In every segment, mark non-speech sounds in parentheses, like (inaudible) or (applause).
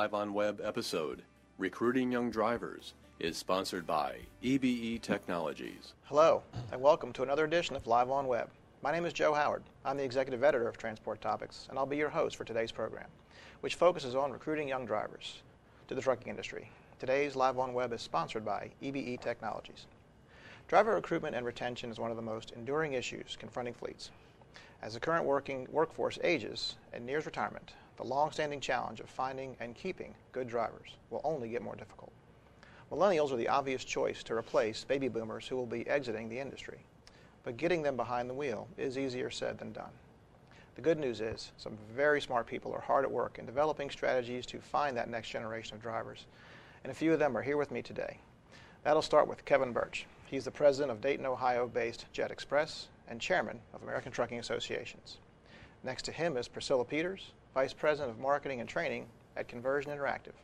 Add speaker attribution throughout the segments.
Speaker 1: Live on Web episode, Recruiting Young Drivers, is sponsored by EBE Technologies.
Speaker 2: Hello, and welcome to another edition of Live on Web. My name is Joe Howard. I'm the executive editor of Transport Topics, and I'll be your host for today's program, which focuses on recruiting young drivers to the trucking industry. Today's Live on Web is sponsored by EBE Technologies. Driver recruitment and retention is one of the most enduring issues confronting fleets. As the current working workforce ages and nears retirement, the long-standing challenge of finding and keeping good drivers will only get more difficult. Millennials are the obvious choice to replace baby boomers who will be exiting the industry, but getting them behind the wheel is easier said than done. The good news is some very smart people are hard at work in developing strategies to find that next generation of drivers, and a few of them are here with me today. That'll start with Kevin Burch. He's the president of Dayton, Ohio-based Jet Express and chairman of American Trucking Associations. Next to him is Priscilla Peters, Vice President of Marketing and Training at Conversion Interactive,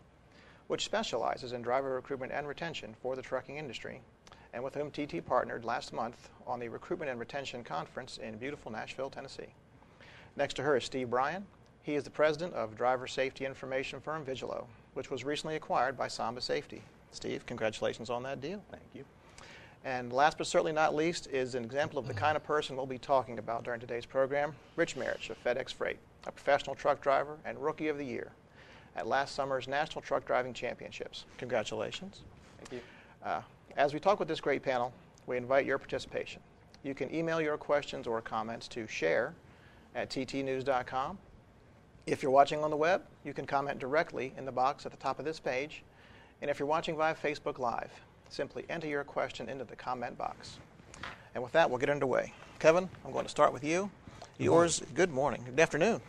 Speaker 2: which specializes in driver recruitment and retention for the trucking industry, and with whom TT partnered last month on the Recruitment and Retention Conference in beautiful Nashville, Tennessee. Next to her is Steve Bryan. He is the president of driver safety information firm Vigillo, which was recently acquired by Samba Safety. Steve, congratulations on that deal.
Speaker 3: Thank you.
Speaker 2: And last but certainly not least is an example of the kind of person we'll be talking about during today's program, Rich Marich of FedEx Freight a professional truck driver and Rookie of the Year at last summer's National Truck Driving Championships. Congratulations.
Speaker 3: Thank you.
Speaker 2: Uh, as we talk with this great panel, we invite your participation. You can email your questions or comments to share at ttnews.com. If you're watching on the web, you can comment directly in the box at the top of this page. And if you're watching via Facebook Live, simply enter your question into the comment box. And with that, we'll get underway. Kevin, I'm going to start with you. Yours, good morning, good afternoon.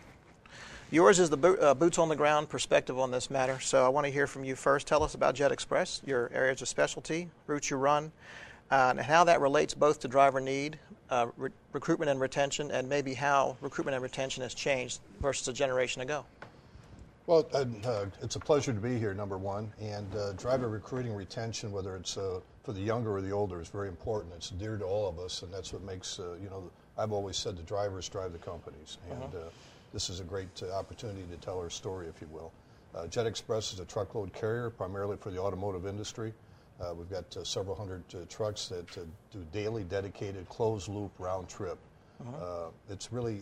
Speaker 2: Yours is the bo- uh, boots on the ground perspective on this matter. So I want to hear from you first. Tell us about Jet Express, your areas of specialty, routes you run, uh, and how that relates both to driver need, uh, re- recruitment and retention, and maybe how recruitment and retention has changed versus a generation ago.
Speaker 4: Well, uh, it's a pleasure to be here, number one. And uh, driver recruiting retention, whether it's uh, for the younger or the older, is very important. It's dear to all of us, and that's what makes, uh, you know, I've always said the drivers drive the companies. And uh-huh. This is a great uh, opportunity to tell our story, if you will. Uh, Jet Express is a truckload carrier, primarily for the automotive industry. Uh, we've got several hundred trucks that do daily dedicated closed loop round trip. Uh-huh. it's really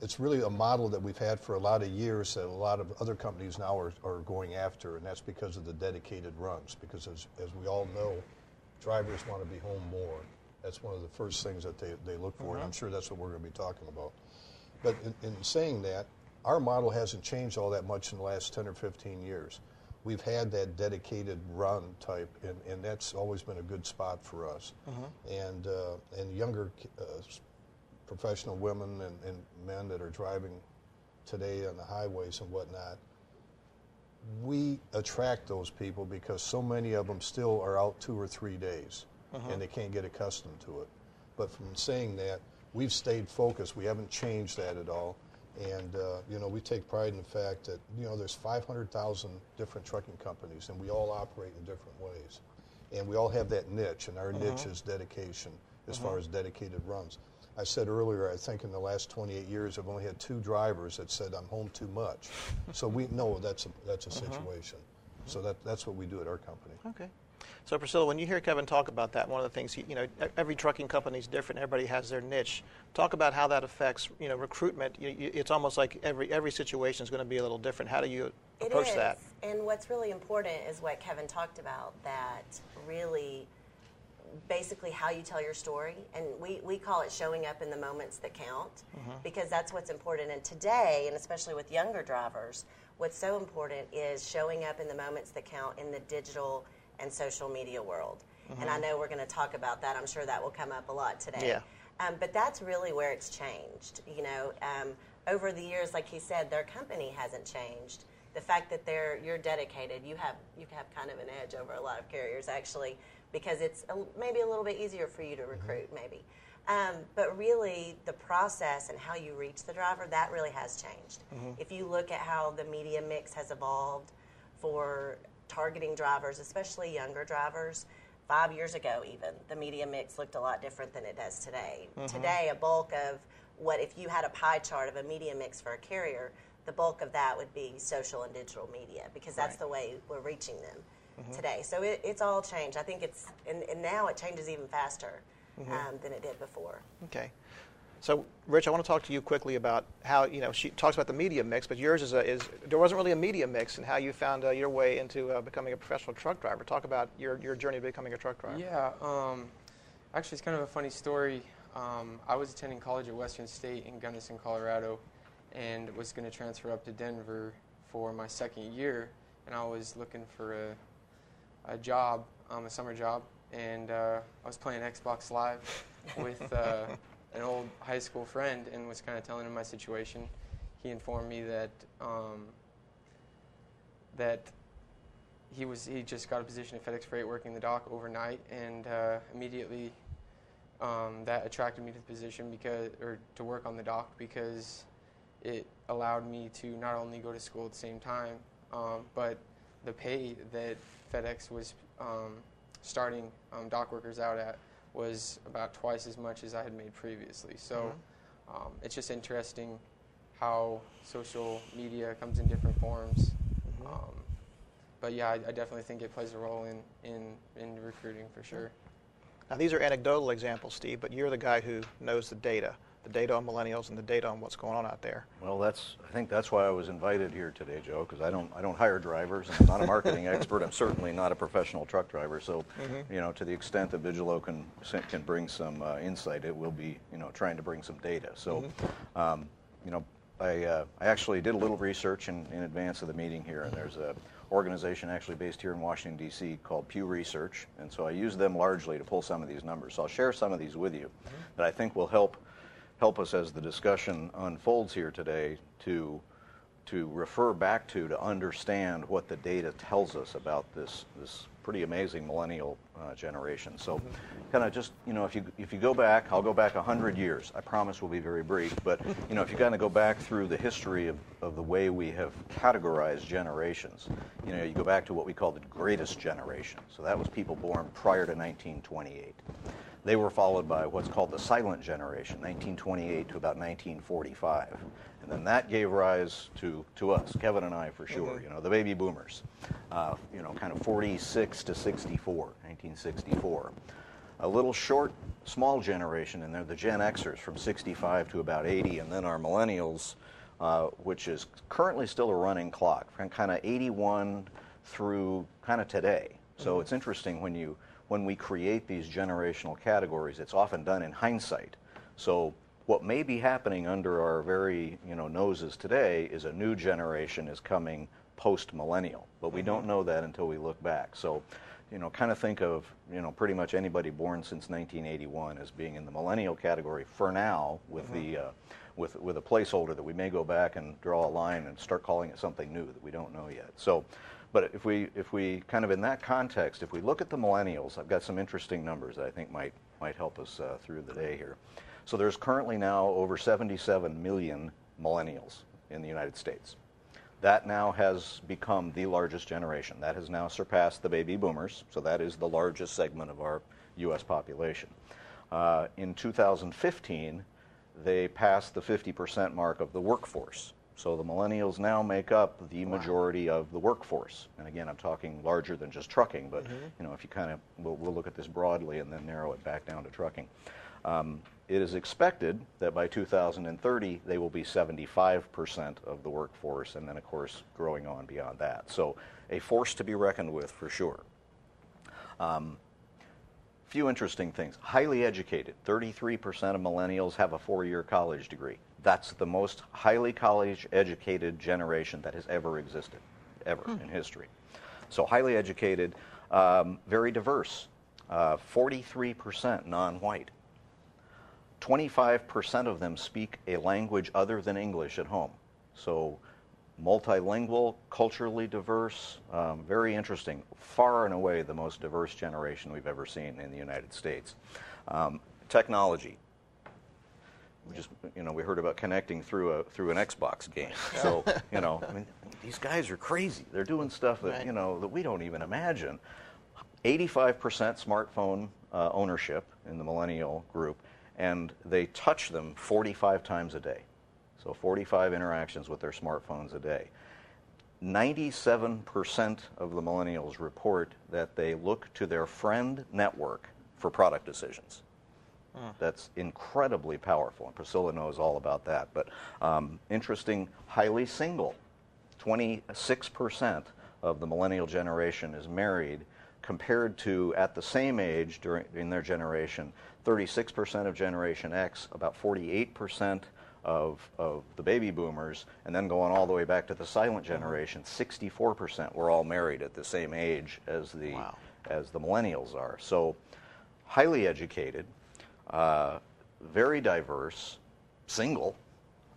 Speaker 4: it's really a model that we've had for a lot of years that a lot of other companies now are, are going after, and that's because of the dedicated runs. Because as, as we all know, drivers want to be home more. That's one of the first things that they, they look for, mm-hmm. and I'm uh-huh. sure that's what we're going to be talking about. But in, in saying that, our model hasn't changed all that much in the last 10 or 15 years. We've had that dedicated run type, and, and that's always been a good spot for us. Mm-hmm. And uh, and younger uh, professional women and, and men that are driving today on the highways and whatnot, we attract those people because so many of them still are out two or three days uh-huh. and they can't get accustomed to it. But from saying that, we've stayed focused. We haven't changed that at all. And, uh, you know, we take pride in the fact that, you know, there's 500,000 different trucking companies and we all operate in different ways. And we all have that niche, and our uh-huh. niche is dedication as uh-huh. far as dedicated runs. I said earlier, I think in the last 28 years, I've only had two drivers that said I'm home too much. so we know that's a, that's a uh-huh. situation. So that, that's what we do at our company.
Speaker 2: Okay. So Priscilla, when you hear Kevin talk about that, one of the things, you know, every trucking company is different. Everybody has their niche. Talk about how that affects, you know, recruitment. It's almost like every every situation is going to be a little different. How do you approach that?
Speaker 5: And what's really important is what Kevin talked about. That really basically how you tell your story and we, we call it showing up in the moments that count mm-hmm. because that's what's important and today and especially with younger drivers what's so important is showing up in the moments that count in the digital and social media world mm-hmm. and i know we're going to talk about that i'm sure that will come up a lot today
Speaker 2: yeah.
Speaker 5: Um, but that's really where it's changed you know um, over the years like he said their company hasn't changed the fact that they're you're dedicated you have you have kind of an edge over a lot of carriers actually because it's a, maybe a little bit easier for you to mm-hmm. recruit, mm-hmm. maybe. Um, but really, the process and how you reach the driver, that really has changed. Mm-hmm. If you look at how the media mix has evolved for targeting drivers, especially younger drivers, five years ago, even, the media mix looked a lot different than it does today. Mm-hmm. Today, a bulk of what, if you had a pie chart of a media mix for a carrier, the bulk of that would be social and digital media because that's
Speaker 2: Right.
Speaker 5: the way we're reaching them today. So it, it's all changed. I think it's and, and now it changes even faster um, than it did before.
Speaker 2: Okay. So, Rich, I want to talk to you quickly about how you know she talks about the media mix, but yours is a, is there wasn't really a media mix, and how you found uh, your way into uh, becoming a professional truck driver. Talk about your your journey to becoming a truck driver.
Speaker 3: Yeah, um, actually, it's kind of a funny story. Um, I was attending college at Western State in Gunnison, Colorado, and was going to transfer up to Denver for my second year. And I was looking for a, a job, um, a summer job, and uh, I was playing Xbox Live with uh, an old high school friend, and was kind of telling him my situation. He informed me that um, that he was he just got a position at FedEx Freight working the dock overnight, and uh, immediately um, that attracted me to the position because or to work on the dock because it allowed me to not only go to school at the same time, um, but the pay that FedEx was um, starting um, dock workers out at was about twice as much as I had made previously. So um, it's just interesting how social media comes in different forms. Um, but yeah, I, I definitely think it plays a role in, in, in recruiting for sure.
Speaker 2: Now, these are anecdotal examples, Steve, but you're the guy who knows the data, the data on millennials and the data on what's going on out there.
Speaker 6: Well, that's, I think that's why I was invited here today, Joe, because I don't, I don't hire drivers. I'm not a marketing (laughs) expert. I'm certainly not a professional truck driver. So, you know, to the extent that Vigillo can, can bring some uh, insight, it will be, you know, trying to bring some data. So, um, you know, I, uh, I actually did a little research in, in advance of the meeting here, and there's a organization actually based here in Washington, D.C. called Pew Research, and so I use them largely to pull some of these numbers. So I'll share some of these with you that I think will help help us as the discussion unfolds here today to to refer back to to understand what the data tells us about this this pretty amazing millennial uh, generation. So, kind of just you know, if you if you go back, I'll go back hundred years. I promise we'll be very brief. But you know, if you kind of go back through the history of, of the way we have categorized generations, you know, you go back to what we call the greatest generation. So that was people born prior to 1928. They were followed by what's called the silent generation, 1928 to about 1945. And then that gave rise to, to us, Kevin and I for sure, you know, the baby boomers, uh, you know, kind of 46 to 64, 1964. A little short, small generation, and they're the Gen Xers from 65 to about 80, and then our millennials, uh, which is currently still a running clock, from kind of 81 through kind of today. So it's interesting when you when we create these generational categories, it's often done in hindsight. So what may be happening under our very you know noses today is a new generation is coming post millennial, but we don't know that until we look back. So you know, kind of think of you know pretty much anybody born since 1981 as being in the millennial category for now, with the uh, with with a placeholder that we may go back and draw a line and start calling it something new that we don't know yet. So. But if we, if we kind of in that context, if we look at the millennials, I've got some interesting numbers that I think might, might help us uh, through the day here. So there's currently now over 77 million millennials in the United States. That now has become the largest generation. That has now surpassed the baby boomers, so that is the largest segment of our U.S. population. Uh, in 2015, they passed the 50% mark of the workforce. So the millennials now make up the majority of the workforce. And again, I'm talking larger than just trucking, but you know, if you kind of, we'll, we'll look at this broadly and then narrow it back down to trucking. Um, it is expected that by 2030 they will be 75% of the workforce, and then of course growing on beyond that. So a force to be reckoned with for sure. Um, few interesting things. Highly educated. 33% of millennials have a four-year college degree. That's the most highly college educated generation that has ever existed, ever in history. So highly educated, um, very diverse. Uh, 43% non-white. 25% of them speak a language other than English at home. So multilingual, culturally diverse, um, very interesting. Far and away the most diverse generation we've ever seen in the United States. Um, technology. We just, you know, we heard about connecting through a through an Xbox game. (laughs) So, you know, I mean, these guys are crazy. They're doing stuff that
Speaker 2: Right.
Speaker 6: you know that we don't even imagine. 85% smartphone uh, ownership in the millennial group, and they touch them 45 times a day. So So 45 interactions with their smartphones a day. 97% of the millennials report that they look to their friend network for product decisions. That's incredibly powerful, and Priscilla knows all about that. But um, interesting, highly single. 26% of the millennial generation is married, compared to at the same age during in their generation, 36% of Generation X, about 48% of, of the baby boomers, and then going all the way back to the silent generation, 64% were all married at the same age as the
Speaker 2: Wow.
Speaker 6: as the millennials are. So highly educated, uh, very diverse, single,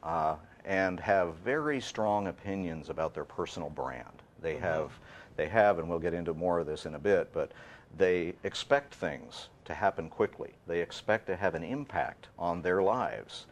Speaker 6: uh, and have very strong opinions about their personal brand. They have, they have, and we'll get into more of this in a bit, but they expect things to happen quickly. They expect to have an impact on their lives.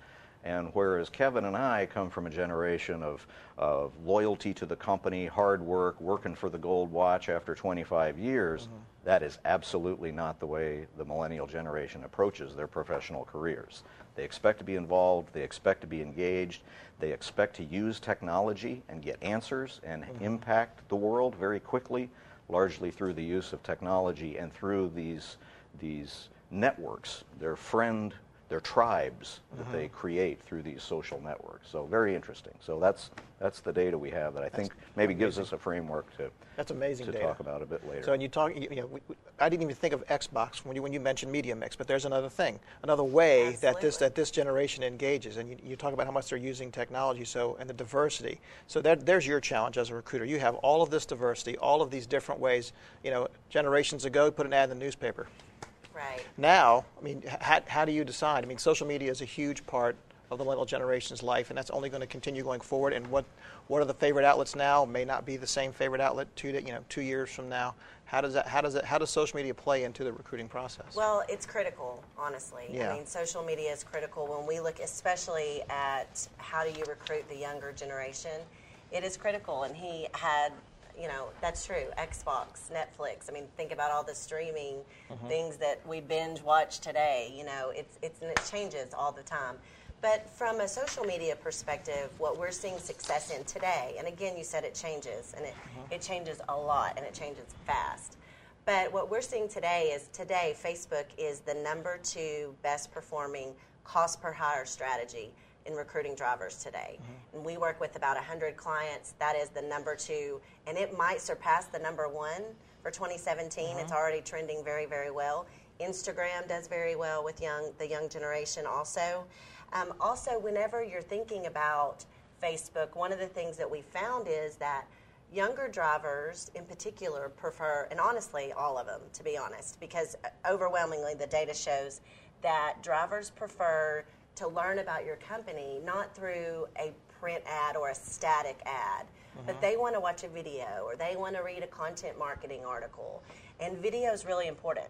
Speaker 6: And whereas Kevin and I come from a generation of, of loyalty to the company, hard work, working for the gold watch after 25 years, that is absolutely not the way the millennial generation approaches their professional careers. They expect to be involved, they expect to be engaged, they expect to use technology and get answers and mm-hmm. impact the world very quickly, largely through the use of technology and through these, these networks, their friend their tribes that they mm-hmm. create through these social networks. So very interesting. So that's that's the data we have that I think maybe gives us a framework to
Speaker 2: That's amazing
Speaker 6: to
Speaker 2: data.
Speaker 6: talk about a bit later.
Speaker 2: So, and you talk, you, you know, we, we- I didn't even think of Xbox when you when you mentioned media mix, but there's another thing, another way that this that this generation engages, and you, you talk about how much they're using technology, so and the diversity. So that, there's your challenge as a recruiter. You have all of this diversity, all of these different ways. You know, generations ago, put an ad in the newspaper.
Speaker 5: Right.
Speaker 2: Now, I mean, how, how do you decide? I mean, social media is a huge part of the millennial generation's life, and that's only going to continue going forward. And what, what are the favorite outlets now may not be the same favorite outlet two, you know, two years from now. How does that? How does it? How does social media play into the recruiting process?
Speaker 5: Well, it's critical, honestly.
Speaker 2: Yeah.
Speaker 5: I mean, social media is critical when we look, especially at how do you recruit the younger generation. It is critical, and he had, you know, that's true. Xbox, Netflix. I mean, think about all the streaming mm-hmm. things that we binge watch today. You know, it's it's and it changes all the time. But from a social media perspective, what we're seeing success in today, and again, you said it changes, and it, mm-hmm. it changes a lot, and it changes fast. But what we're seeing today is today Facebook is the number two best performing cost per hire strategy in recruiting drivers today. Mm-hmm. And we work with about 100 clients. That is the number two, and it might surpass the number one for 2017. Mm-hmm. It's already trending very, very well. Instagram does very well with young the young generation also. Um, also, whenever you're thinking about Facebook, one of the things that we found is that younger drivers in particular prefer, and honestly, all of them, to be honest, because uh, overwhelmingly the data shows that drivers prefer to learn about your company not through a print ad or a static ad, but mm-hmm. they want to watch a video or they want to read a content marketing article. And video is really important.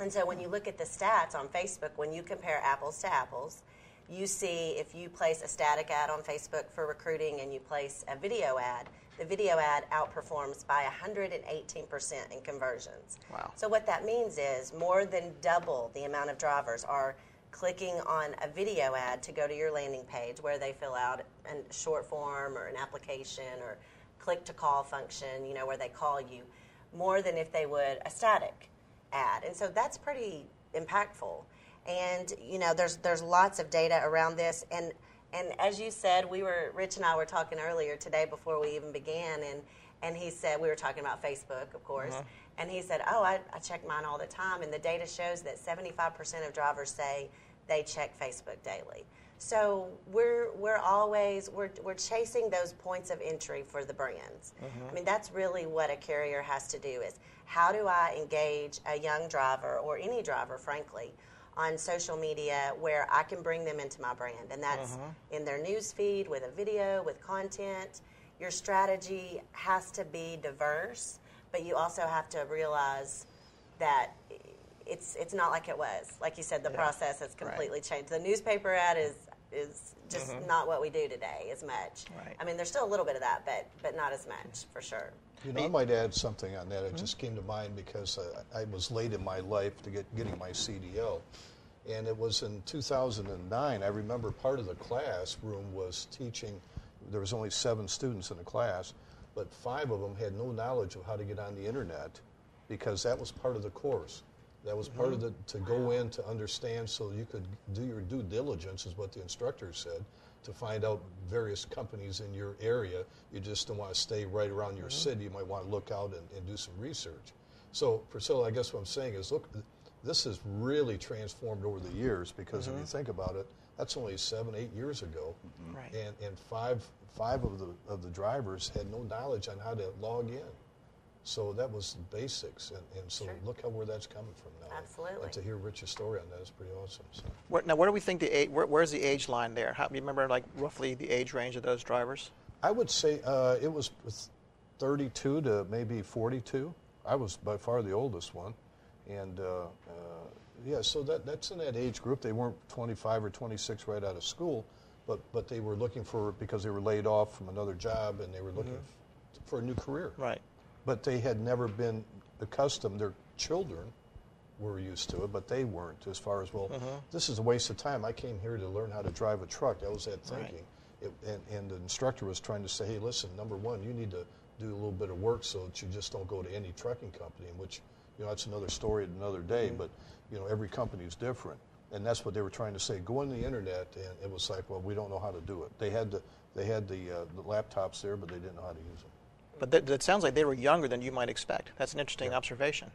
Speaker 5: And so when you look at the stats on Facebook, when you compare apples to apples, you see if you place a static ad on Facebook for recruiting and you place a video ad, the video ad outperforms by 118% in conversions.
Speaker 2: Wow.
Speaker 5: So what that means is more than double the amount of drivers are clicking on a video ad to go to your landing page where they fill out a short form or an application or click to call function, you know, where they call you, more than if they would a static ad. And so that's pretty impactful. And you know, there's there's lots of data around this and and as you said, we were Rich and I were talking earlier today before we even began and and he said we were talking about Facebook, of course. Uh-huh. And he said, "Oh, I, I check mine all the time." And the data shows that 75% of drivers say they check Facebook daily. So we're we're always we're we're chasing those points of entry for the brands. Mm-hmm. I mean, that's really what a carrier has to do is how do I engage a young driver or any driver, frankly, on social media where I can bring them into my brand, and that's mm-hmm. in their news feed with a video, with content. Your strategy has to be diverse, but you also have to realize that it's it's not like it was. Like you said, the process has completely changed. The newspaper ad is is just not what we do today as much.
Speaker 2: Right.
Speaker 5: I mean, there's still a little bit of that, but but not as much for sure.
Speaker 4: You know, I might add something on that. It just came to mind because uh, I was late in my life to get getting my CDL, And it was in 2009. I remember part of the classroom was teaching. There was only seven students in the class, but five of them had no knowledge of how to get on the internet, because that was part of the course. That was part of the to go in to understand, so you could do your due diligence, is what the instructor said, to find out various companies in your area. You just don't want to stay right around your mm-hmm. city. You might want to look out and, and do some research. So, Priscilla, I guess what I'm saying is, look, this has really transformed over the years because if you mm-hmm. think about it, that's only seven, eight years ago, mm-hmm.
Speaker 2: Right.
Speaker 4: and and five five of the of the drivers had no knowledge on how to log in. So that was the basics, and, and so
Speaker 5: Sure.
Speaker 4: look how where that's coming from now.
Speaker 5: Absolutely.
Speaker 4: And to hear Rich's story on that is pretty awesome. So.
Speaker 2: What, now, where do we think the age, where, where's the age line there? How, you remember, like, roughly the age range of those drivers?
Speaker 4: I would say uh, it was 32 to maybe 42. I was by far the oldest one, and uh, uh, yeah, so that that's in that age group. They weren't 25 or 26 right out of school, but but they were looking for because they were laid off from another job and they were looking f- for a new career.
Speaker 2: Right.
Speaker 4: But they had never been accustomed. Their children were used to it, but they weren't. As far as well, this is a waste of time. I came here to learn how to drive a truck. That was that
Speaker 2: Right.
Speaker 4: thinking. It, and, and the instructor was trying to say, hey, listen, number one, you need to do a little bit of work so that you just don't go to any trucking company, which, you know, that's another story at another day, but, you know, every company is different. And that's what they were trying to say. Go on the internet, and it was like, well, we don't know how to do it. They had the, they had the, uh, the laptops there, but they didn't know how to use them.
Speaker 2: But that, that sounds like they were younger than you might expect. That's an interesting observation.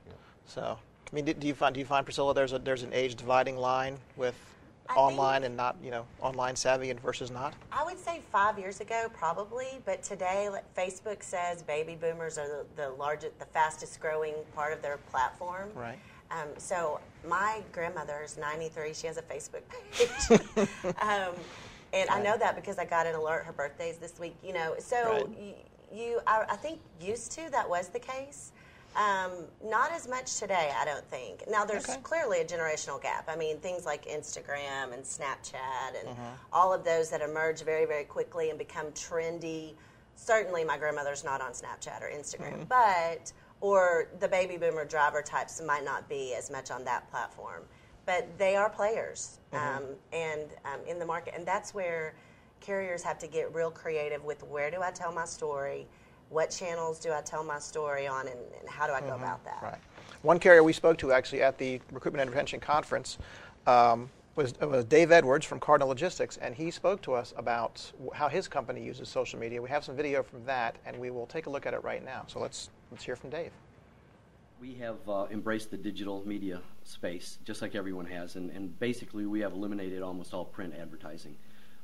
Speaker 2: So, I mean, do, do you find do you find Priscilla there's a there's an age dividing line with
Speaker 5: I
Speaker 2: online
Speaker 5: think-
Speaker 2: and not you know online savvy and versus not?
Speaker 5: I would say five years ago, probably, but today, like Facebook says, baby boomers are the, the largest, the fastest growing part of their platform.
Speaker 2: Right.
Speaker 5: Um, so my grandmother is 93. She has a Facebook page, (laughs) um, and I know that because I got an alert. Her birthday's this week. You know, so
Speaker 2: Right.
Speaker 5: y- you, I, I think, used to that was the case. Um, not as much today, I don't think. Now, there's
Speaker 2: Okay.
Speaker 5: clearly a generational gap. I mean, things like Instagram and Snapchat and
Speaker 2: Mm-hmm.
Speaker 5: all of those that emerge very, very quickly and become trendy. Certainly, my grandmother's not on Snapchat or Instagram,
Speaker 2: Mm-hmm.
Speaker 5: but or the baby boomer driver types might not be as much on that platform, but they are players
Speaker 2: Mm-hmm.
Speaker 5: um, and um, in the market, and that's where carriers have to get real creative with where do I tell my story, what channels do I tell my story on, and, and how do I go about that.
Speaker 2: Mm-hmm. Right. One carrier we spoke to actually at the Recruitment and Retention Conference um, was, was Dave Edwards from Cardinal Logistics, and he spoke to us about how his company uses social media. We have some video from that, and we will take a look at it right now. So let's let's hear from Dave.
Speaker 7: We have uh, embraced the digital media space, just like everyone has, and, and basically we have eliminated almost all print advertising.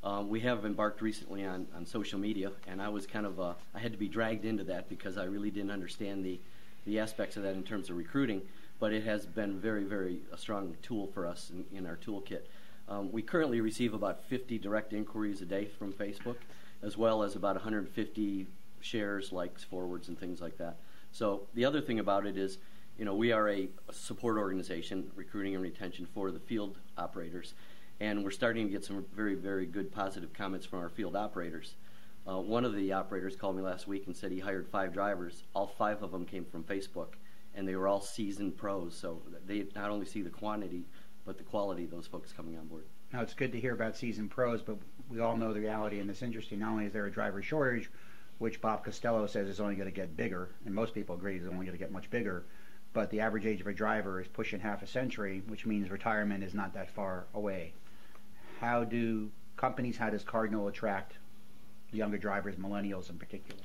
Speaker 7: Um, we have embarked recently on, on social media, and I was kind of uh, I had to be dragged into that because I really didn't understand the the aspects of that in terms of recruiting. But it has been very, very a strong tool for us in, in our toolkit. Um, we currently receive about 50 direct inquiries a day from Facebook, as well as about 150 shares, likes, forwards, and things like that. So the other thing about it is, you know, we are a support organization, recruiting and retention for the field operators, and we're starting to get some very, very good positive comments from our field operators. Uh, one of the operators called me last week and said he hired five drivers. All five of them came from Facebook, and they were all seasoned pros. So they not only see the quantity, but the quality of those folks coming on board.
Speaker 8: Now, it's good to hear about seasoned pros, but we all know the reality in this industry. Not only is there a driver shortage, which Bob Costello says is only going to get bigger, and most people agree is only going to get much bigger, but the average age of a driver is pushing half a century, which means retirement is not that far away. How do companies, how does Cardinal attract younger drivers, millennials in particular?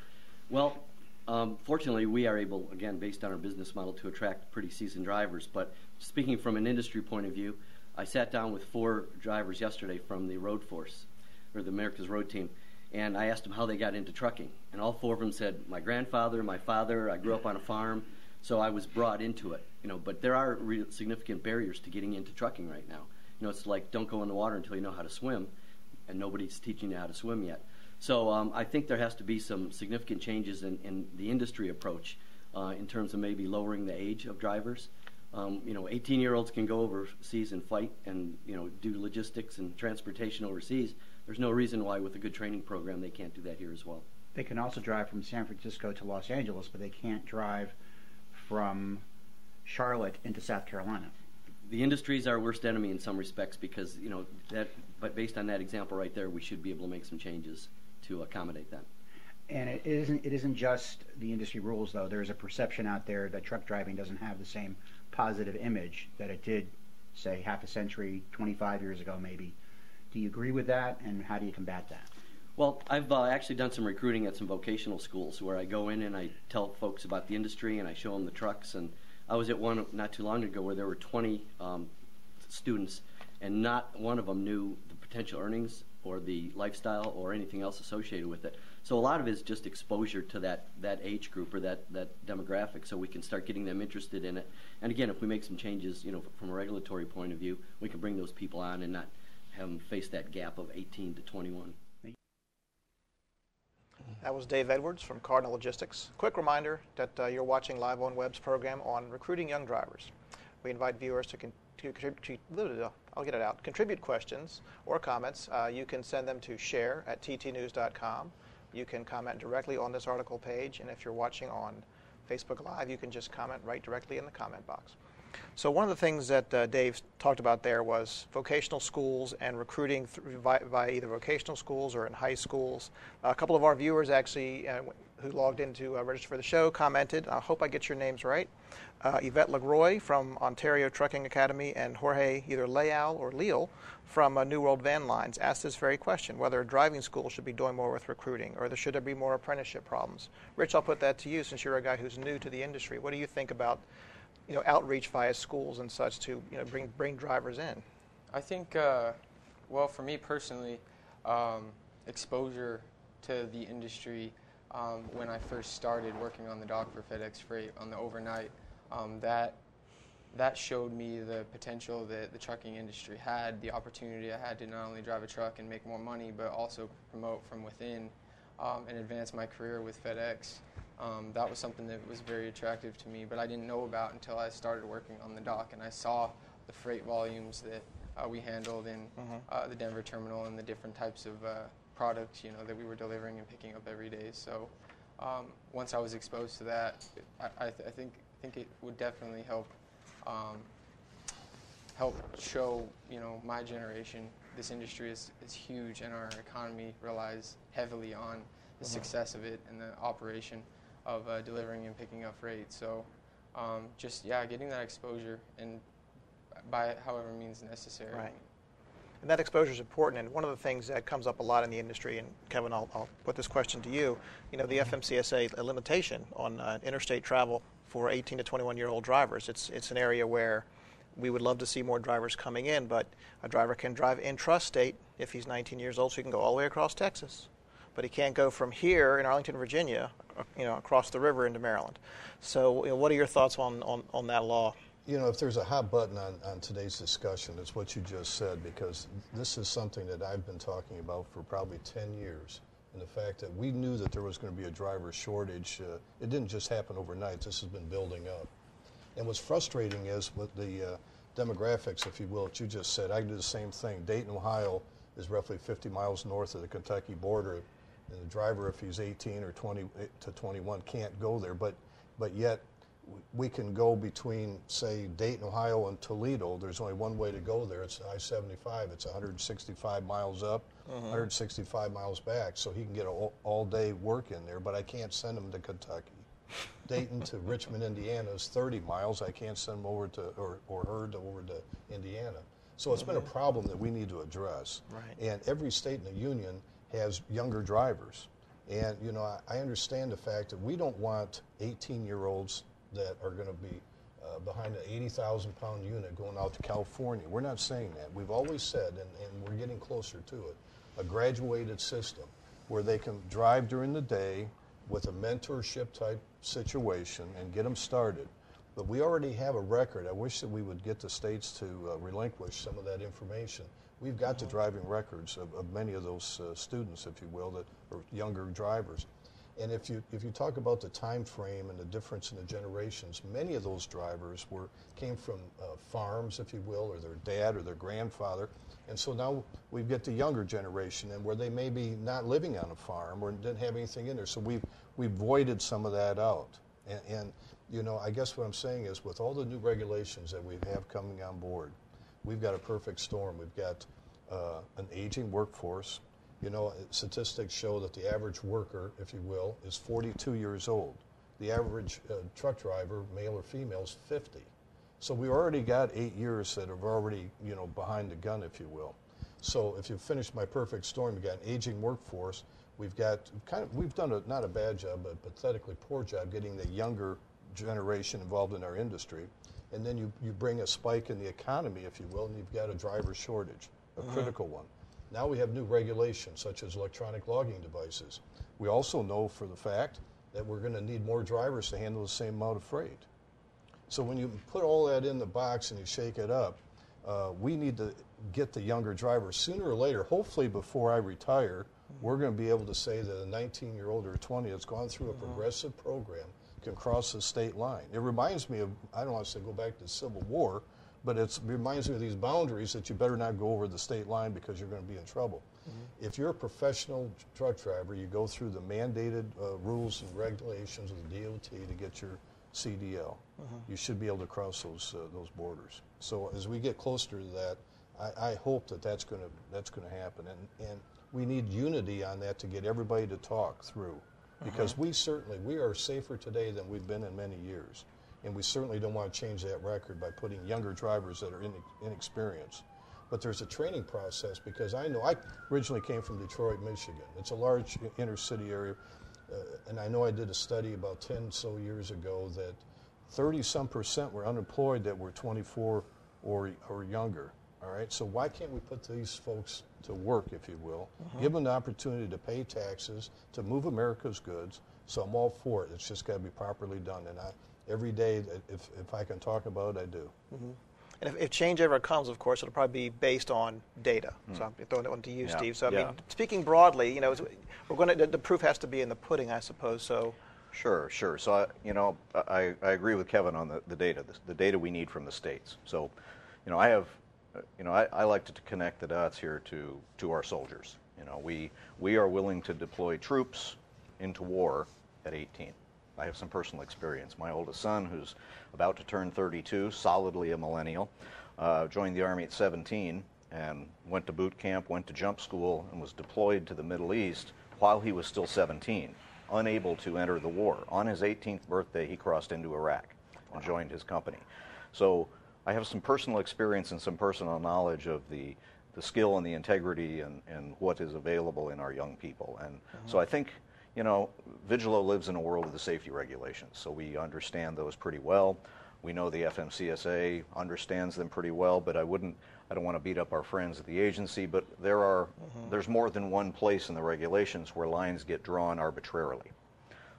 Speaker 7: Well, um, fortunately, we are able, again, based on our business model, to attract pretty seasoned drivers. But speaking from an industry point of view, I sat down with four drivers yesterday from the road force, or the America's Road Team, and I asked them how they got into trucking. And all four of them said, "My grandfather, my father, I grew up on a farm, so I was brought into it." You know, but there are significant barriers to getting into trucking right now. You know, it's like don't go in the water until you know how to swim, and nobody's teaching you how to swim yet. So um, I think there has to be some significant changes in, in the industry approach uh, in terms of maybe lowering the age of drivers. Um, you know, 18-year-olds can go overseas and fight and you know do logistics and transportation overseas. There's no reason why, with a good training program, they can't do that here as well.
Speaker 8: They can also drive from San Francisco to Los Angeles, but they can't drive from Charlotte into South Carolina.
Speaker 7: The industry is our worst enemy in some respects because you know that. But based on that example right there, we should be able to make some changes to accommodate that.
Speaker 8: And it isn't it isn't just the industry rules though. There's a perception out there that truck driving doesn't have the same positive image that it did, say, half a century, 25 years ago, maybe. Do you agree with that, and how do you combat that?
Speaker 7: Well, I've uh, actually done some recruiting at some vocational schools where I go in and I tell folks about the industry and I show them the trucks. And I was at one not too long ago where there were 20 um, students, and not one of them knew the potential earnings or the lifestyle or anything else associated with it. So a lot of it is just exposure to that, that age group or that, that demographic so we can start getting them interested in it. And again, if we make some changes, you know, from a regulatory point of view, we can bring those people on and not have them face that gap of 18 to 21.
Speaker 2: That was Dave Edwards from Cardinal Logistics. Quick reminder that uh, you're watching Live on Web's program on recruiting young drivers. We invite viewers to, con- to contribute. I'll get it out. Contribute questions or comments. Uh, you can send them to share at ttnews.com. You can comment directly on this article page, and if you're watching on Facebook Live, you can just comment right directly in the comment box. So one of the things that uh, Dave talked about there was vocational schools and recruiting via, via, either vocational schools or in high schools. A couple of our viewers actually uh, who logged in to uh, register for the show commented. I hope I get your names right. Uh, Yvette Legroy from Ontario Trucking Academy and Jorge either Leal or Leal from uh, New World Van Lines asked this very question: whether a driving school should be doing more with recruiting, or there should there be more apprenticeship problems? Rich, I'll put that to you since you're a guy who's new to the industry. What do you think about you know, outreach via schools and such to you know, bring, bring drivers in?
Speaker 3: I think, uh, well, for me personally, um, exposure to the industry um, when I first started working on the dock for FedEx Freight on the overnight, um, that that showed me the potential that the trucking industry had, the opportunity I had to not only drive a truck and make more money, but also promote from within um, and advance my career with FedEx. Um, that was something that was very attractive to me, but I didn't know about until I started working on the dock and I saw the freight volumes that uh, we handled in mm-hmm. uh, the Denver terminal and the different types of uh, products, you know, that we were delivering and picking up every day. So um, once I was exposed to that, I, I, th- I, think I think it would definitely help um, help show you know my generation this industry is, is huge and our economy relies heavily on the mm-hmm. success of it and the operation of uh, delivering and picking up freight. So um, just yeah, getting that exposure and by however means necessary.
Speaker 2: Right. And that exposure is important. And one of the things that comes up a lot in the industry, and Kevin, I'll, I'll put this question to you. You know, the mm-hmm. FMCSA a limitation on uh, interstate travel for 18 to 21 year old drivers. It's it's an area where we would love to see more drivers coming in, but a driver can drive intrastate if he's 19 years old, so he can go all the way across Texas. But he can't go from here in Arlington, Virginia, you know, across the river into Maryland. So, you know, what are your thoughts on, on, on that law?
Speaker 4: You know, if there's a hot button on, on today's discussion, it's what you just said, because this is something that I've been talking about for probably 10 years. And the fact that we knew that there was going to be a driver shortage, uh, it didn't just happen overnight. This has been building up. And what's frustrating is with the uh, demographics, if you will, that you just said, I do the same thing. Dayton, Ohio is roughly 50 miles north of the Kentucky border. And the driver, if he's 18 or 20 to 21, can't go there. But, but yet, we can go between, say, Dayton, Ohio, and Toledo. There's only one way to go there. It's I-75. It's 165 miles up, uh-huh. 165 miles back. So he can get all, all day work in there. But I can't send him to Kentucky. Dayton to (laughs) Richmond, Indiana is 30 miles. I can't send him over to or, or her to over to Indiana. So it's been a mm-hmm. problem that we need to address.
Speaker 2: Right.
Speaker 4: And every state in the union has younger drivers. And you know, I, I understand the fact that we don't want 18-year-olds that are going to be uh, behind an 80,000 pound unit going out to California. We're not saying that. We've always said, and, and we're getting closer to it, a graduated system where they can drive during the day with a mentorship type situation and get them started. But we already have a record. I wish that we would get the states to uh, relinquish some of that information. We've got the driving records of, of many of those uh, students, if you will, that are younger drivers. And if you if you talk about the time frame and the difference in the generations, many of those drivers were came from uh, farms, if you will, or their dad or their grandfather, and so now we get the younger generation, and where they may be not living on a farm or didn't have anything in there. So we've we've voided some of that out, and, and You know, I guess what I'm saying is with all the new regulations that we have coming on board, we've got a perfect storm. We've got uh, an aging workforce. You know, statistics show that the average worker, if you will, is 42 years old. The average uh, truck driver, male or female, is 50. So we already got eight years that are already, you know, behind the gun, if you will. So if you finish my perfect storm, you've got an aging workforce. We've got kind of, we've done a, not a bad job, but pathetically poor job getting the younger generation involved in our industry. And then you, you bring a spike in the economy, if you will, and you've got a driver shortage, a
Speaker 2: Mm-hmm.
Speaker 4: critical one. Now we have new regulations such as electronic logging devices. We also know for the fact that we're going to need more drivers to handle the same amount of freight. So when you put all that in the box and you shake it up, uh, we need to get the younger drivers sooner or later. Hopefully, before I retire, we're going to be able to say that a 19-year-old or a 20 that's gone through a progressive program can cross the state line. It reminds me of I don't want to say go back to the Civil War, but it's, it reminds me of these boundaries that you better not go over the state line because you're going to be in trouble. If you're a professional truck driver, you go through the mandated uh, rules and regulations of the DOT to get your CDL. You should be able to cross those uh, those borders. So as we get closer to that, I, I hope that that's going to that's going to happen, and and we need unity on that to get everybody to talk through, because we certainly we are safer today than we've been in many years, and we certainly don't want to change that record by putting younger drivers that are inex- inexperienced. But there's a training process because I know I originally came from Detroit, Michigan. It's a large inner city area. Uh, and I know I did a study about 10 so years ago that 30 some percent were unemployed that were 24 or, or younger. All right, so why can't we put these folks to work, if you will, uh-huh. give them the opportunity to pay taxes, to move America's goods? So I'm all for it. It's just got to be properly done. And I, every day, if, if I can talk about it, I do. Mm-hmm.
Speaker 2: And if, if change ever comes, of course, it'll probably be based on data. So mm. I'm throwing that one to you,
Speaker 6: Yeah.
Speaker 2: Steve. So I
Speaker 6: Yeah.
Speaker 2: mean, speaking broadly, you know, we're going to the, the proof has to be in the pudding, I suppose. So
Speaker 6: Sure, sure. So, I, you know, I, I agree with Kevin on the, the data, the, the data we need from the states. So, you know, I have, you know, I, I like to connect the dots here to, to our soldiers. You know, we, we are willing to deploy troops into war at 18. I have some personal experience. My oldest son, who's about to turn 32, solidly a millennial, uh, joined the Army at 17 and went to boot camp, went to jump school, and was deployed to the Middle East while he was still 17 unable to enter the war. On his 18th birthday, he crossed into Iraq and joined his company. So I have some personal experience and some personal knowledge of the, the skill and the integrity and, and what is available in our young people. And mm-hmm. so I think, you know, Vigillo lives in a world of the safety regulations, so we understand those pretty well. We know the FMCSA understands them pretty well, but I wouldn't, I don't want to beat up our friends at the agency, but there are, mm-hmm. there's more than one place in the regulations where lines get drawn arbitrarily.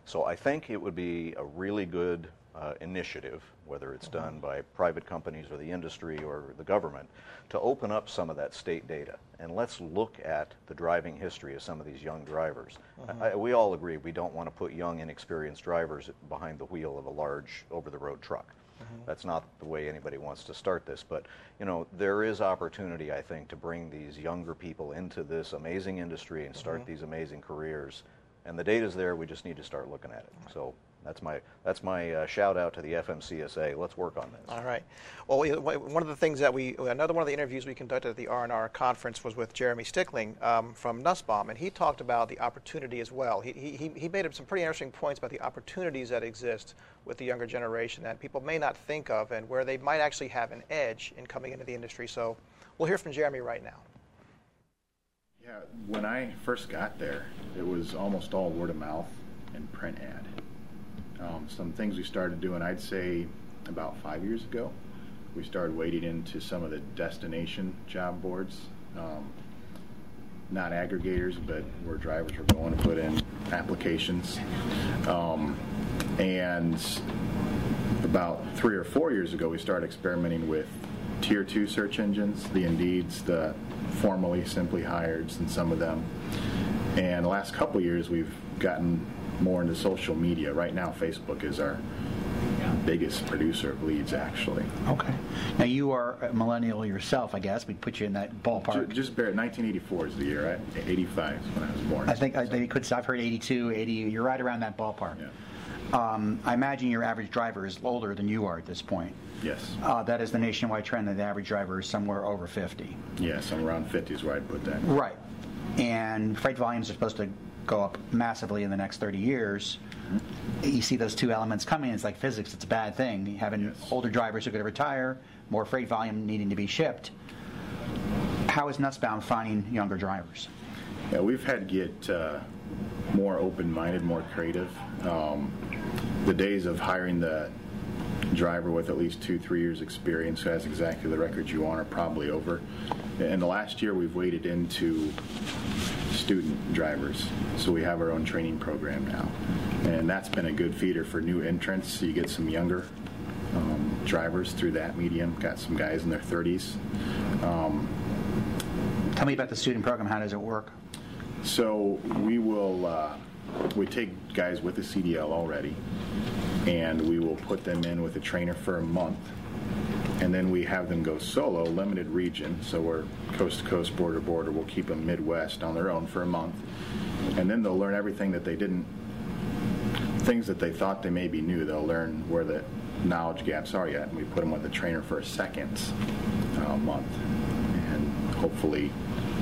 Speaker 6: So I think it would be a really good uh, initiative, whether it's done by private companies or the industry or the government, to open up some of that state data. And let's look at the driving history of some of these young drivers. I, I, we all agree we don't want to put young, inexperienced drivers behind the wheel of a large over the road truck. Mm-hmm. That's not the way anybody wants to start this, but you know there is opportunity, I think, to bring these younger people into this amazing industry and start mm-hmm. these amazing careers. And the data's there. We just need to start looking at it. So that's my that's my uh, shout out to the FMCSA. Let's work on this.
Speaker 2: All right. Well, we, one of the things that we, another one of the interviews we conducted at the R&R conference was with Jeremy Stickling um, from Nussbaum, and he talked about the opportunity as well. He, he, he made up some pretty interesting points about the opportunities that exist with the younger generation that people may not think of and where they might actually have an edge in coming into the industry. So we'll hear from Jeremy right now.
Speaker 9: Yeah, when I first got there, it was almost all word of mouth and print ad. Um, some things we started doing, I'd say about five years ago, we started wading into some of the destination job boards. Um, not aggregators, but where drivers were going to put in applications. Um, and about three or four years ago, we started experimenting with tier two search engines, the Indeeds, the formerly Simply Hireds, and some of them. And the last couple years, we've gotten more into social media. Right now, Facebook is our biggest producer of leads, actually.
Speaker 8: Okay. Now you are a millennial yourself, I guess. We put you in that ballpark.
Speaker 9: Just bear, 1984 is the year, right? 85 is when I was born.
Speaker 8: I think I think it could. I've heard 82, 80. You're right around that ballpark.
Speaker 9: Yeah.
Speaker 8: Um, I imagine your average driver is older than you are at this point.
Speaker 9: Yes.
Speaker 8: Uh, that is the nationwide trend that the average driver is somewhere over 50.
Speaker 9: Yes, I'm around 50 is where I'd put that.
Speaker 8: Right. And freight volumes are supposed to go up massively in the next 30 years. You see those two elements coming, it's like physics, it's a bad thing. Having older drivers who are going to retire, more freight volume needing to be shipped. How is Nussbaum finding younger drivers?
Speaker 9: Yeah, we've had to get uh, more open-minded, more creative. Um, the days of hiring the driver with at least two, three years experience who has exactly the record you want are probably over. In the last year, we've waded into student drivers, so we have our own training program now, and that's been a good feeder for new entrants. So you get some younger um, drivers through that medium. Got some guys in their 30s.
Speaker 8: Tell me about the student program. How does it work?
Speaker 9: So we will, uh, we take guys with a CDL already, and we will put them in with a trainer for a month, and then we have them go solo, limited region, so we're coast to coast, border to border. We'll keep them Midwest on their own for a month, and then they'll learn everything that they didn't, things that they thought they maybe knew. They'll learn where the knowledge gaps are yet, and we put them with a trainer for a second uh, month, and hopefully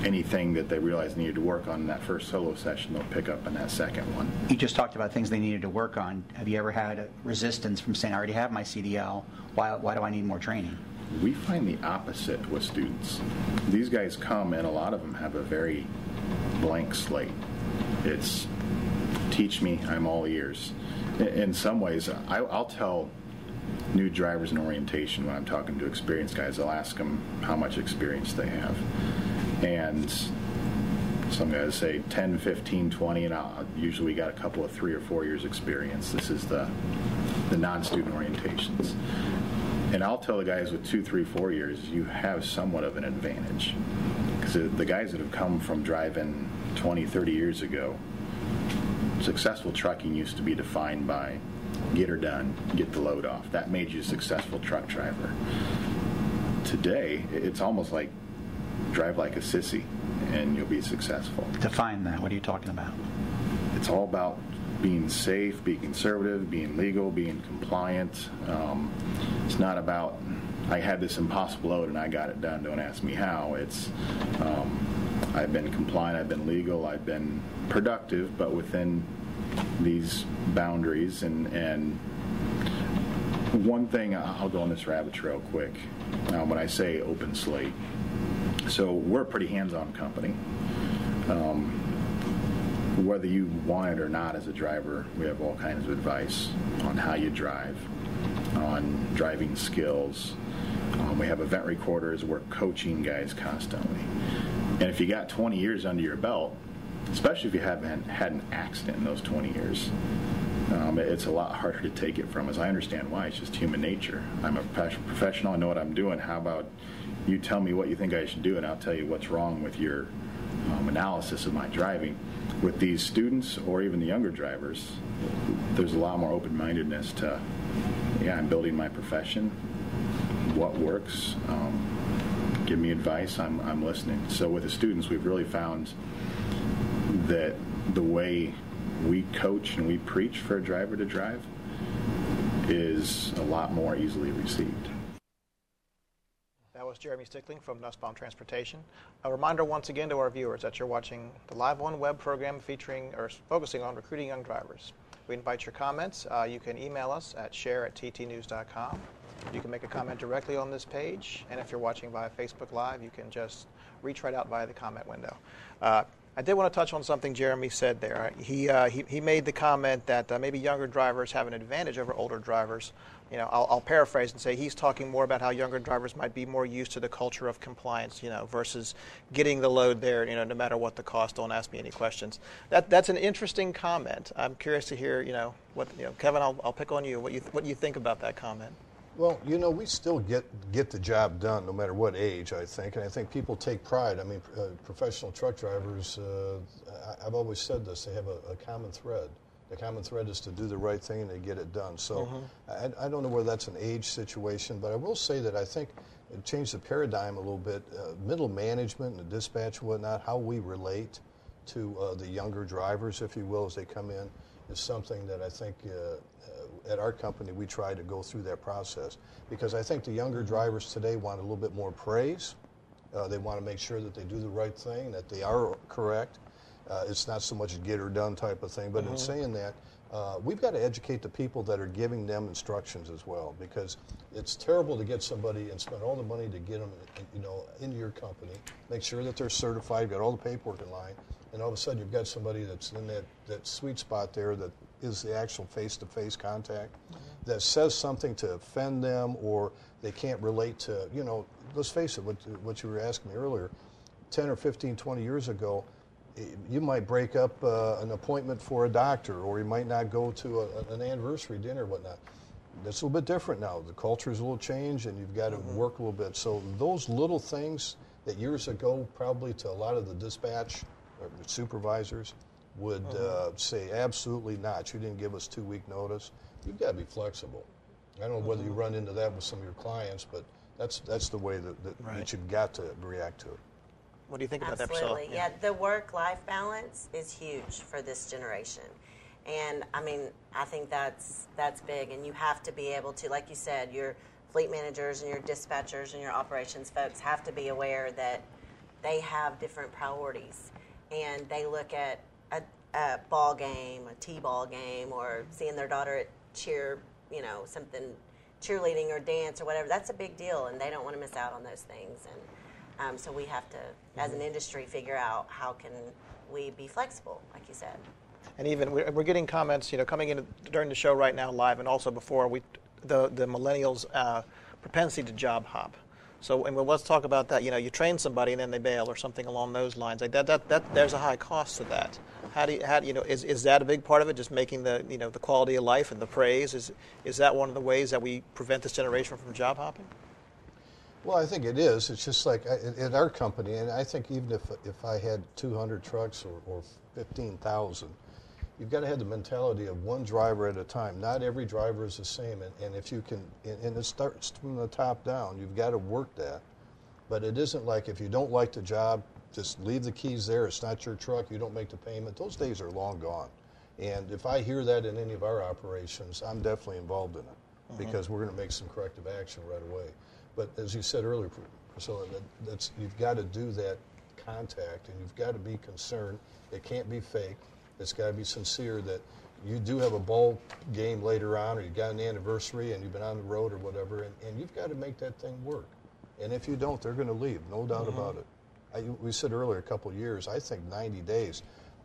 Speaker 9: anything that they realize needed to work on in that first solo session, they'll pick up in that second one.
Speaker 8: You just talked about things they needed to work on. Have you ever had a resistance from saying, I already have my CDL, why, why do I need more training?
Speaker 9: We find the opposite with students. These guys come, and a lot of them have a very blank slate. It's teach me, I'm all ears. In some ways, I'll tell new drivers in orientation when I'm talking to experienced guys, I'll ask them how much experience they have. And some guys say 10, 15, 20, and I'll, usually we got a couple of three or four years experience. This is the, the non-student orientations. And I'll tell the guys with two, three, four years, you have somewhat of an advantage. Because the guys that have come from driving 20, 30 years ago, successful trucking used to be defined by get her done, get the load off. That made you a successful truck driver. Today, it's almost like drive like a sissy and you'll be successful.
Speaker 8: Define that. What are you talking about?
Speaker 9: It's all about being safe, being conservative, being legal, being compliant. Um, it's not about I had this impossible load and I got it done. Don't ask me how. It's um, I've been compliant, I've been legal, I've been productive, but within these boundaries. And and one thing I'll go on this rabbit trail quick. Uh, when I say open slate, so we're a pretty hands-on company whether you want it or not as a driver, we have all kinds of advice on how you drive, on driving skills. Um, we have event recorders. We're coaching guys constantly. And if you got 20 years under your belt, especially if you haven't had an accident in those 20 years, um, it's a lot harder to take it from us. I understand why. It's just human nature. I'm a professional. I know what I'm doing. How about you tell me what you think I should do, and I'll tell you what's wrong with your um, analysis of my driving. With these students or even the younger drivers, there's a lot more open-mindedness to, yeah, I'm building my profession. What works? Um, give me advice. I'm, I'm listening. So with the students, we've really found that the way we coach and we preach for a driver to drive is a lot more easily received.
Speaker 2: Was Jeremy Stickling from Nussbaum Transportation. A reminder once again to our viewers that you're watching the Live on Web program featuring or focusing on recruiting young drivers. We invite your comments. Uh, you can email us at share at ttnews.com. You can make a comment directly on this page, and if you're watching via Facebook Live, you can just reach right out via the comment window. Uh, I did want to touch on something Jeremy said there. He, uh, he, he made the comment that uh, maybe younger drivers have an advantage over older drivers. You know, I'll, I'll paraphrase and say he's talking more about how younger drivers might be more used to the culture of compliance, you know, versus getting the load there, you know, no matter what the cost. Don't ask me any questions. That, that's an interesting comment. I'm curious to hear, you know, what, you know, Kevin, I'll, I'll pick on you. What you, what you think about that comment?
Speaker 4: Well, you know, we still get get the job done no matter what age, I think, and I think people take pride. I mean, uh, professional truck drivers. Uh, I, I've always said this: they have a, a, common thread. The common thread is to do the right thing and they get it done. So, mm-hmm. I, I, don't know whether that's an age situation, but I will say that I think it changed the paradigm a little bit. Uh, middle management and the dispatch and whatnot, how we relate to uh, the younger drivers, if you will, as they come in is something that I think uh, uh, at our company we try to go through that process because I think the younger drivers today want a little bit more praise. Uh, they want to make sure that they do the right thing, that they are correct. Uh, it's not so much a get or done type of thing, but in saying that, uh, we've got to educate the people that are giving them instructions as well because it's terrible to get somebody and spend all the money to get them you know into your company make sure that they're certified got all the paperwork in line and all of a sudden you've got somebody that's in that, that sweet spot there that is the actual face-to-face contact that says something to offend them or they can't relate to you know let's face it what, what you were asking me earlier 10 or 15 20 years ago you might break up uh, an appointment for a doctor, or you might not go to a, an anniversary dinner, or whatnot. That's a little bit different now. The culture is a little changed, and you've got to
Speaker 2: Mm-hmm.
Speaker 4: work a little bit. So those little things that years ago, probably to a lot of the dispatch or supervisors, would
Speaker 2: Mm-hmm.
Speaker 4: uh, say absolutely not. You didn't give us two week notice. You've got to be flexible. I don't know whether
Speaker 2: Mm-hmm.
Speaker 4: you run into that with some of your clients, but that's that's the way that, that,
Speaker 2: Right.
Speaker 4: that you've got to react to it.
Speaker 2: What do you think about that, Priscilla?
Speaker 5: Absolutely. Yeah, the work life balance is huge for this generation. And I mean, I think that's that's big and you have to be able to like you said, your fleet managers and your dispatchers and your operations folks have to be aware that they have different priorities and they look at a, a ball game, a T-ball game or seeing their daughter at cheer, you know, something cheerleading or dance or whatever. That's a big deal and they don't want to miss out on those things and um, so we have to, as an industry, figure out how can we be flexible, like you said.
Speaker 2: And even we're, we're getting comments, you know, coming in during the show right now live, and also before we, the the millennials' uh, propensity to job hop. So, and well, let's talk about that. You know, you train somebody and then they bail, or something along those lines. Like that, that, that there's a high cost to that. How do you, how do you know? Is, is that a big part of it? Just making the, you know, the quality of life and the praise. Is is that one of the ways that we prevent this generation from job hopping?
Speaker 4: Well, I think it is. It's just like uh, at at our company, and I think even if if I had 200 trucks or, or 15,000, you've got to have the mentality of one driver at a time. Not every driver is the same, and, and if you can, and and it starts from the top down. You've got to work that, but it isn't like if you don't like the job, just leave the keys there. It's not your truck. You don't make the payment. Those days are long gone. And if I hear that in any of our operations, I'm definitely involved in it mm-hmm. because we're going to make some corrective action right away. But as you said earlier, Priscilla, that, that's you've got to do that contact, and you've got to be concerned. It can't be fake. It's got to be sincere that you do have a ball game later on, or you've got an anniversary, and you've been on the road or whatever, and, and you've got to make that thing work. And if you don't, they're going to leave, no doubt mm-hmm. about it. I, we said earlier, a couple of years. I think 90 days.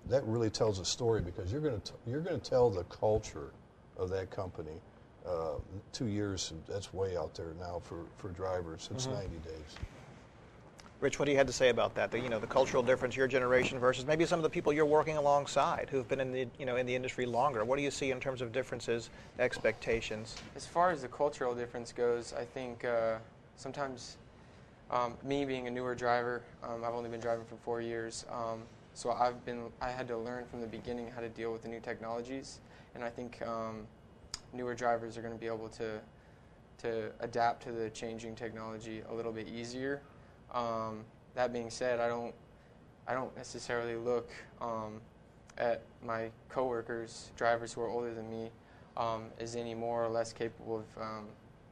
Speaker 4: That really tells a story because you're going to you're going to tell the culture of that company. Uh, two years, that's way out there now for, for drivers. It's 90 days.
Speaker 2: Rich, what do you have to say about that? The, you know, the cultural difference, your generation versus maybe some of the people you're working alongside who've been in the, you know, in the industry longer. What do you see in terms of differences, expectations?
Speaker 3: As far as the cultural difference goes, I think uh, sometimes um, me being a newer driver, um, I've only been driving for four years, um, so I've been I had to learn from the beginning how to deal with the new technologies, and I think um, newer drivers are going to be able to to adapt to the changing technology a little bit easier. Um, that being said, I don't I don't necessarily look um, at my coworkers, drivers who are older than me, um, as any more or less capable of um,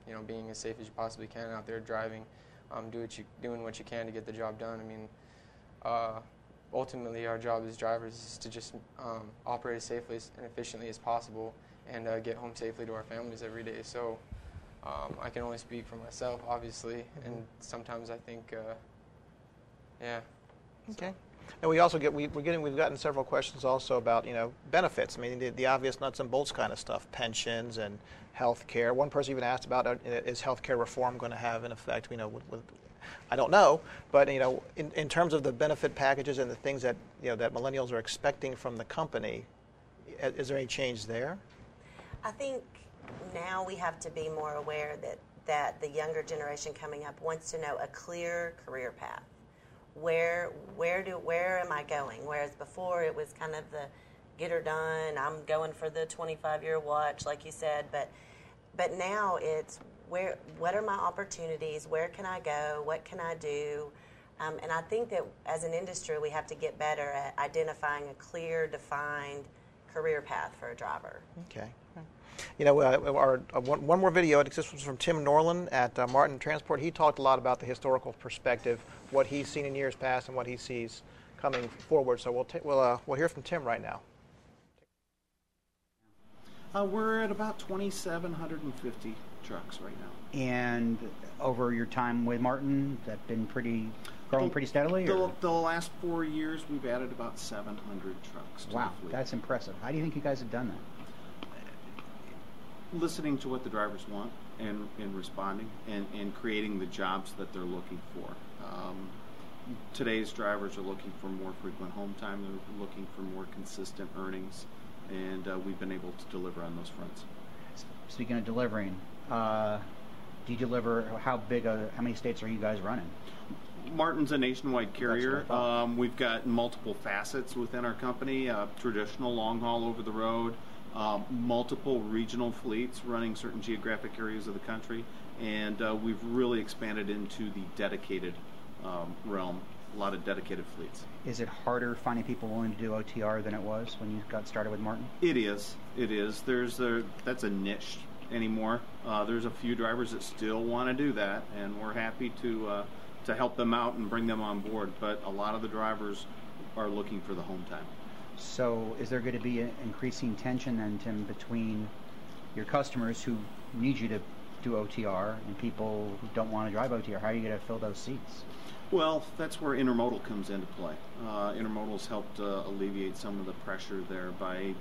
Speaker 3: you know being as safe as you possibly can out there driving, um, do what you doing what you can to get the job done. I mean, uh, ultimately our job as drivers is to just um, operate as safely and efficiently as possible and uh, get home safely to our families every day. So. Um, I can only speak for myself, obviously, and sometimes I think, uh, yeah.
Speaker 2: Okay. And we also get we, we're getting we've gotten several questions also about you know benefits. I mean the, the obvious nuts and bolts kind of stuff, pensions and health care. One person even asked about uh, is health care reform going to have an effect? You know, with, with, I don't know, but you know, in, in terms of the benefit packages and the things that you know that millennials are expecting from the company, is there any change there?
Speaker 5: I think now we have to be more aware that, that the younger generation coming up wants to know a clear career path. Where where do where am I going? Whereas before it was kind of the get her done. I'm going for the 25 year watch, like you said. But but now it's where what are my opportunities? Where can I go? What can I do? Um, and I think that as an industry, we have to get better at identifying a clear, defined career path for a driver.
Speaker 2: Okay. You know, uh, our, uh, one, one more video. This was from Tim Norland at uh, Martin Transport. He talked a lot about the historical perspective, what he's seen in years past, and what he sees coming forward. So we'll ta- we'll uh, we'll hear from Tim right now.
Speaker 10: Uh, we're at about 2,750 trucks right now.
Speaker 8: And over your time with Martin, that been pretty growing pretty steadily.
Speaker 10: The, the last four years, we've added about 700 trucks.
Speaker 8: Wow, that's impressive. How do you think you guys have done that?
Speaker 10: listening to what the drivers want and, and responding and, and creating the jobs that they're looking for. Um, today's drivers are looking for more frequent home time. They're looking for more consistent earnings, and uh, we've been able to deliver on those fronts.
Speaker 8: Speaking of delivering, uh, do you deliver? How big? A, how many states are you guys running?
Speaker 10: Martin's a nationwide carrier.
Speaker 8: That's what I thought.
Speaker 10: Um, we've got multiple facets within our company uh, traditional long haul over the road, um, multiple regional fleets running certain geographic areas of the country, and uh, we've really expanded into the dedicated um, realm. A lot of dedicated fleets.
Speaker 8: Is it harder finding people willing to do OTR than it was when you got started with Martin?
Speaker 10: It is. It is. There's a that's a niche anymore. Uh, there's a few drivers that still want to do that, and we're happy to uh, to help them out and bring them on board. But a lot of the drivers are looking for the home time.
Speaker 8: So, is there going to be an increasing tension then, Tim, between your customers who need you to do OTR and people who don't want to drive OTR? How are you going to fill those seats?
Speaker 10: Well, that's where intermodal comes into play. Uh, intermodal's helped uh, alleviate some of the pressure there by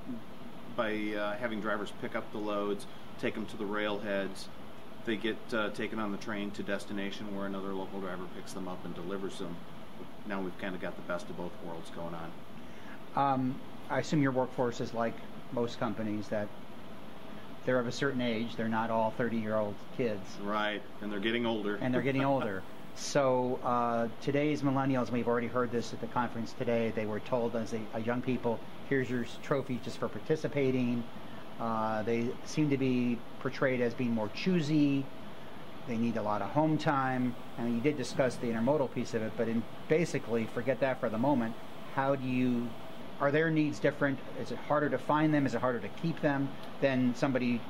Speaker 10: by uh, having drivers pick up the loads, take them to the railheads. They get uh, taken on the train to destination where another local driver picks them up and delivers them. Now we've kind of got the best of both worlds going on.
Speaker 8: Um, I assume your workforce is like most companies that they're of a certain age. They're not all 30 year old kids.
Speaker 10: Right, and they're getting older.
Speaker 8: And they're getting older. (laughs) So uh, today's millennials, we've already heard this at the conference today. They were told as a, a young people, here's your trophy just for participating. Uh, they seem to be portrayed as being more choosy. They need a lot of home time. And you did discuss the intermodal piece of it, but in basically, forget that for the moment. How do you are their needs different? Is it harder to find them? Is it harder to keep them than somebody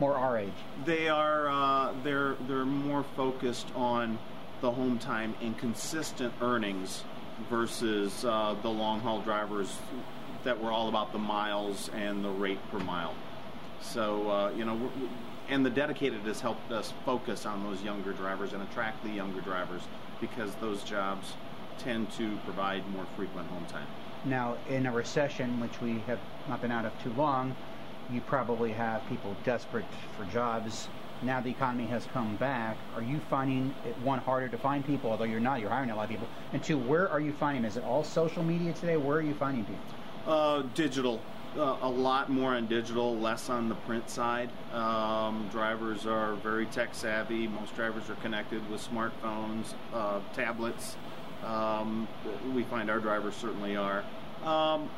Speaker 8: more our age?
Speaker 10: They are uh, they're they're more focused on the home time and consistent earnings versus uh, the long haul drivers that were all about the miles and the rate per mile. So uh, you know, and the dedicated has helped us focus on those younger drivers and attract the younger drivers because those jobs tend to provide more frequent home time.
Speaker 8: Now, in a recession, which we have not been out of too long, you probably have people desperate for jobs. Now the economy has come back. Are you finding it one harder to find people? Although you're not, you're hiring a lot of people. And two, where are you finding? Is it all social media today? Where are you finding people?
Speaker 10: Uh, digital. Uh, a lot more on digital, less on the print side. Um, drivers are very tech savvy. Most drivers are connected with smartphones, uh, tablets. Um, we find our drivers certainly are. Um,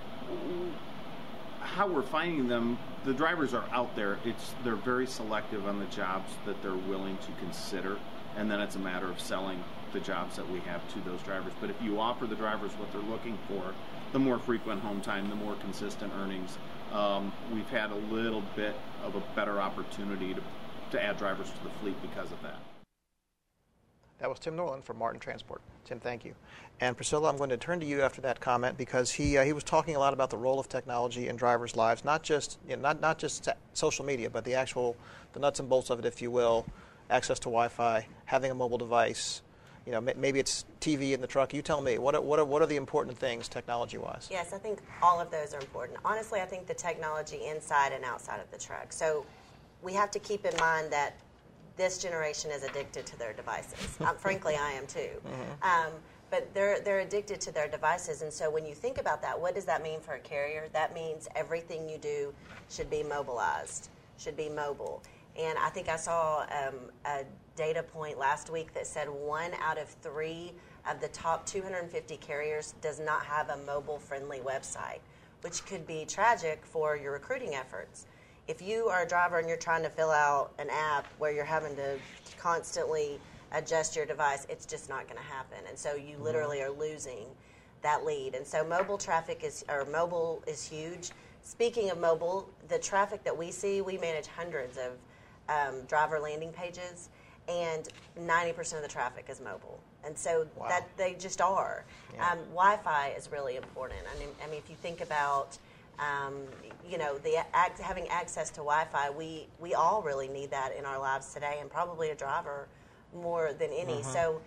Speaker 10: how we're finding them, the drivers are out there. It's they're very selective on the jobs that they're willing to consider, and then it's a matter of selling the jobs that we have to those drivers. But if you offer the drivers what they're looking for, the more frequent home time, the more consistent earnings, um, we've had a little bit of a better opportunity to, to add drivers to the fleet because of that.
Speaker 2: That was Tim Norland from Martin Transport. Tim, thank you. And Priscilla, I'm going to turn to you after that comment because he uh, he was talking a lot about the role of technology in drivers' lives, not just you know, not not just social media, but the actual the nuts and bolts of it, if you will, access to Wi-Fi, having a mobile device. You know, maybe it's TV in the truck. You tell me. What are, what are, what are the important things technology-wise?
Speaker 5: Yes, I think all of those are important. Honestly, I think the technology inside and outside of the truck. So we have to keep in mind that this generation is addicted to their devices. um, (laughs) frankly, I am too. Um, but they're they're addicted to their devices, and so when you think about that, what does that mean for a carrier? That means everything you do should be mobilized, should be mobile. And I think I saw um, a data point last week that said one out of three of the top 250 carriers does not have a mobile friendly website, which could be tragic for your recruiting efforts. If you are a driver and you're trying to fill out an app where you're having to constantly adjust your device, it's just not going to happen. And so you literally are losing that lead. And so mobile traffic is or mobile is huge. speaking of mobile, the traffic that we see, we manage hundreds of um, driver landing pages, and 90% of the traffic is mobile. And so
Speaker 2: Wow.
Speaker 5: that they just are.
Speaker 2: Yeah.
Speaker 5: Um, Wi-Fi is really important. I mean, I mean, if you think about, um, you know, the having access to Wi-Fi, we we all really need that in our lives today, and probably a driver more than any. So,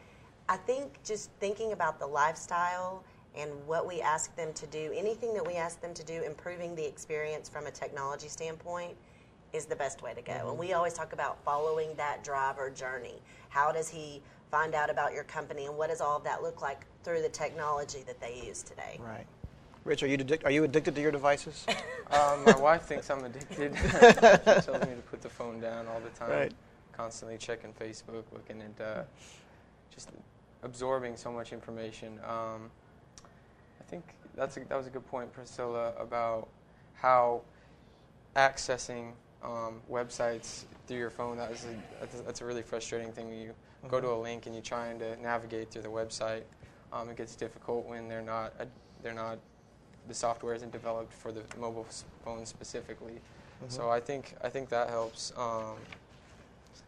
Speaker 5: I think just thinking about the lifestyle and what we ask them to do, anything that we ask them to do, improving the experience from a technology standpoint is the best way to go. And we always talk about following that driver journey. How does he find out about your company, and what does all of that look like through the technology that they use today?
Speaker 2: Right. Rich, are you addic- are you addicted to your devices? (laughs)
Speaker 3: Um, my wife thinks I'm addicted. (laughs) she tells me to put the phone down all the time.
Speaker 2: Right.
Speaker 3: Constantly checking Facebook, looking at uh, just absorbing so much information. Um, I think that's a, that was a good point, Priscilla, about how accessing um, websites through your phone that is a, that's, a, really frustrating thing. When you go to a link and you're trying to navigate through the website, um, it gets difficult when they're not uh, they're not the software isn't developed for the mobile phone specifically. So I think I think that helps. Um,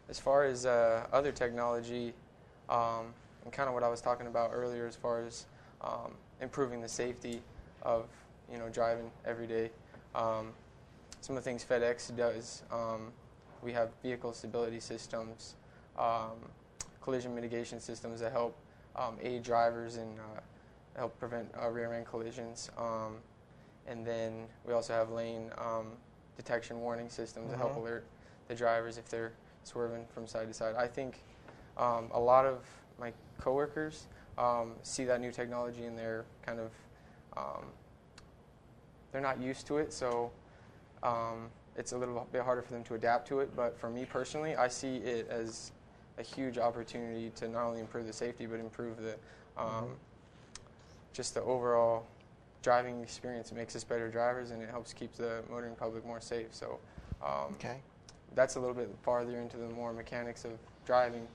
Speaker 3: as far as uh, other technology, um, and kind of what I was talking about earlier, as far as um, improving the safety of you know driving every day. Some of the things FedEx does, um, we have vehicle stability systems, um, collision mitigation systems that help um, aid drivers and uh, help prevent uh, rear-end collisions. Um, and then we also have lane um, detection warning systems that help
Speaker 2: Mhm.
Speaker 3: alert the drivers if they're swerving from side to side. I think um, a lot of my coworkers um, see that new technology and they're kind of um, they're not used to it, so um, it's a little bit harder for them to adapt to it. But for me personally, I see it as a huge opportunity to not only improve the safety but improve the um, just the overall driving experience. It makes us better drivers and it helps keep the motoring public more safe. So um,
Speaker 2: Okay.
Speaker 3: that's a little bit farther into the more mechanics of driving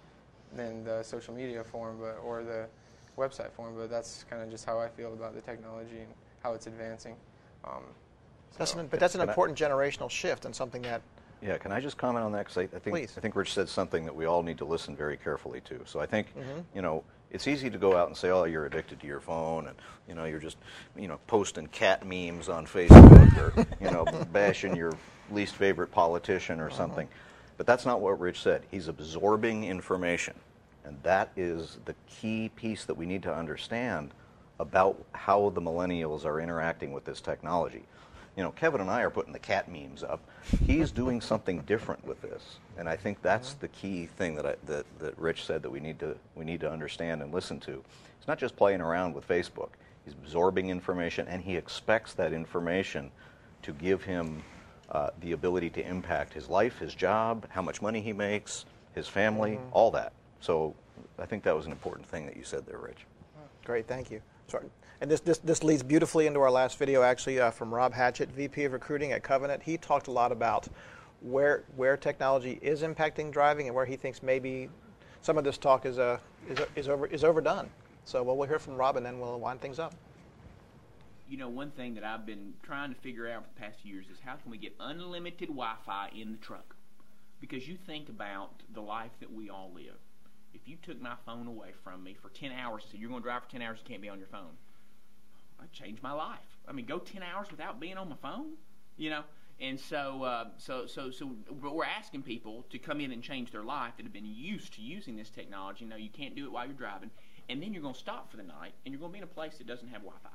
Speaker 3: than the social media form, but or the website form. But that's kind of just how I feel about the technology and how it's advancing. Um,
Speaker 2: That's an, but that's an
Speaker 6: Can I-
Speaker 2: important generational shift and something that
Speaker 6: Yeah, can I just comment on that? Because I, I think
Speaker 2: Please.
Speaker 6: I think Rich said something that we all need to listen very carefully to. So I think
Speaker 2: Mm-hmm.
Speaker 6: you know it's easy to go out and say, "Oh, you're addicted to your phone," and you know you're just you know posting cat memes on Facebook or (laughs) you know bashing your least favorite politician or something. But that's not what Rich said. He's absorbing information, and that is the key piece that we need to understand about how the millennials are interacting with this technology. You know, Kevin and I are putting the cat memes up. He's doing something different with this, and I think that's the key thing that I, that that Rich said that we need to we need to understand and listen to. He's not just playing around with Facebook. He's absorbing information, and he expects that information to give him uh, the ability to impact his life, his job, how much money he makes, his family, all that. So, I think that was an important thing that you said there, Rich.
Speaker 2: Great, thank you. Sorry. And this, this, this leads beautifully into our last video, actually, uh, from Rob Hatchett, VP of Recruiting at Covenant. He talked a lot about where, where technology is impacting driving and where he thinks maybe some of this talk is, uh, is, is, over, is overdone. So well, we'll hear from Rob and then we'll wind things up.
Speaker 11: you know, one thing that I've been trying to figure out for the past years is how can we get unlimited Wi-Fi in the truck? Because you think about the life that we all live. If you took my phone away from me for 10 hours and said, you're going to drive for 10 hours, you can't be on your phone, I'd change my life. I mean, go 10 hours without being on my phone, you know? And so, uh, so, so, so, we're asking people to come in and change their life that have been used to using this technology. No, you can't do it while you're driving. And then you're going to stop for the night, and you're going to be in a place that doesn't have Wi-Fi.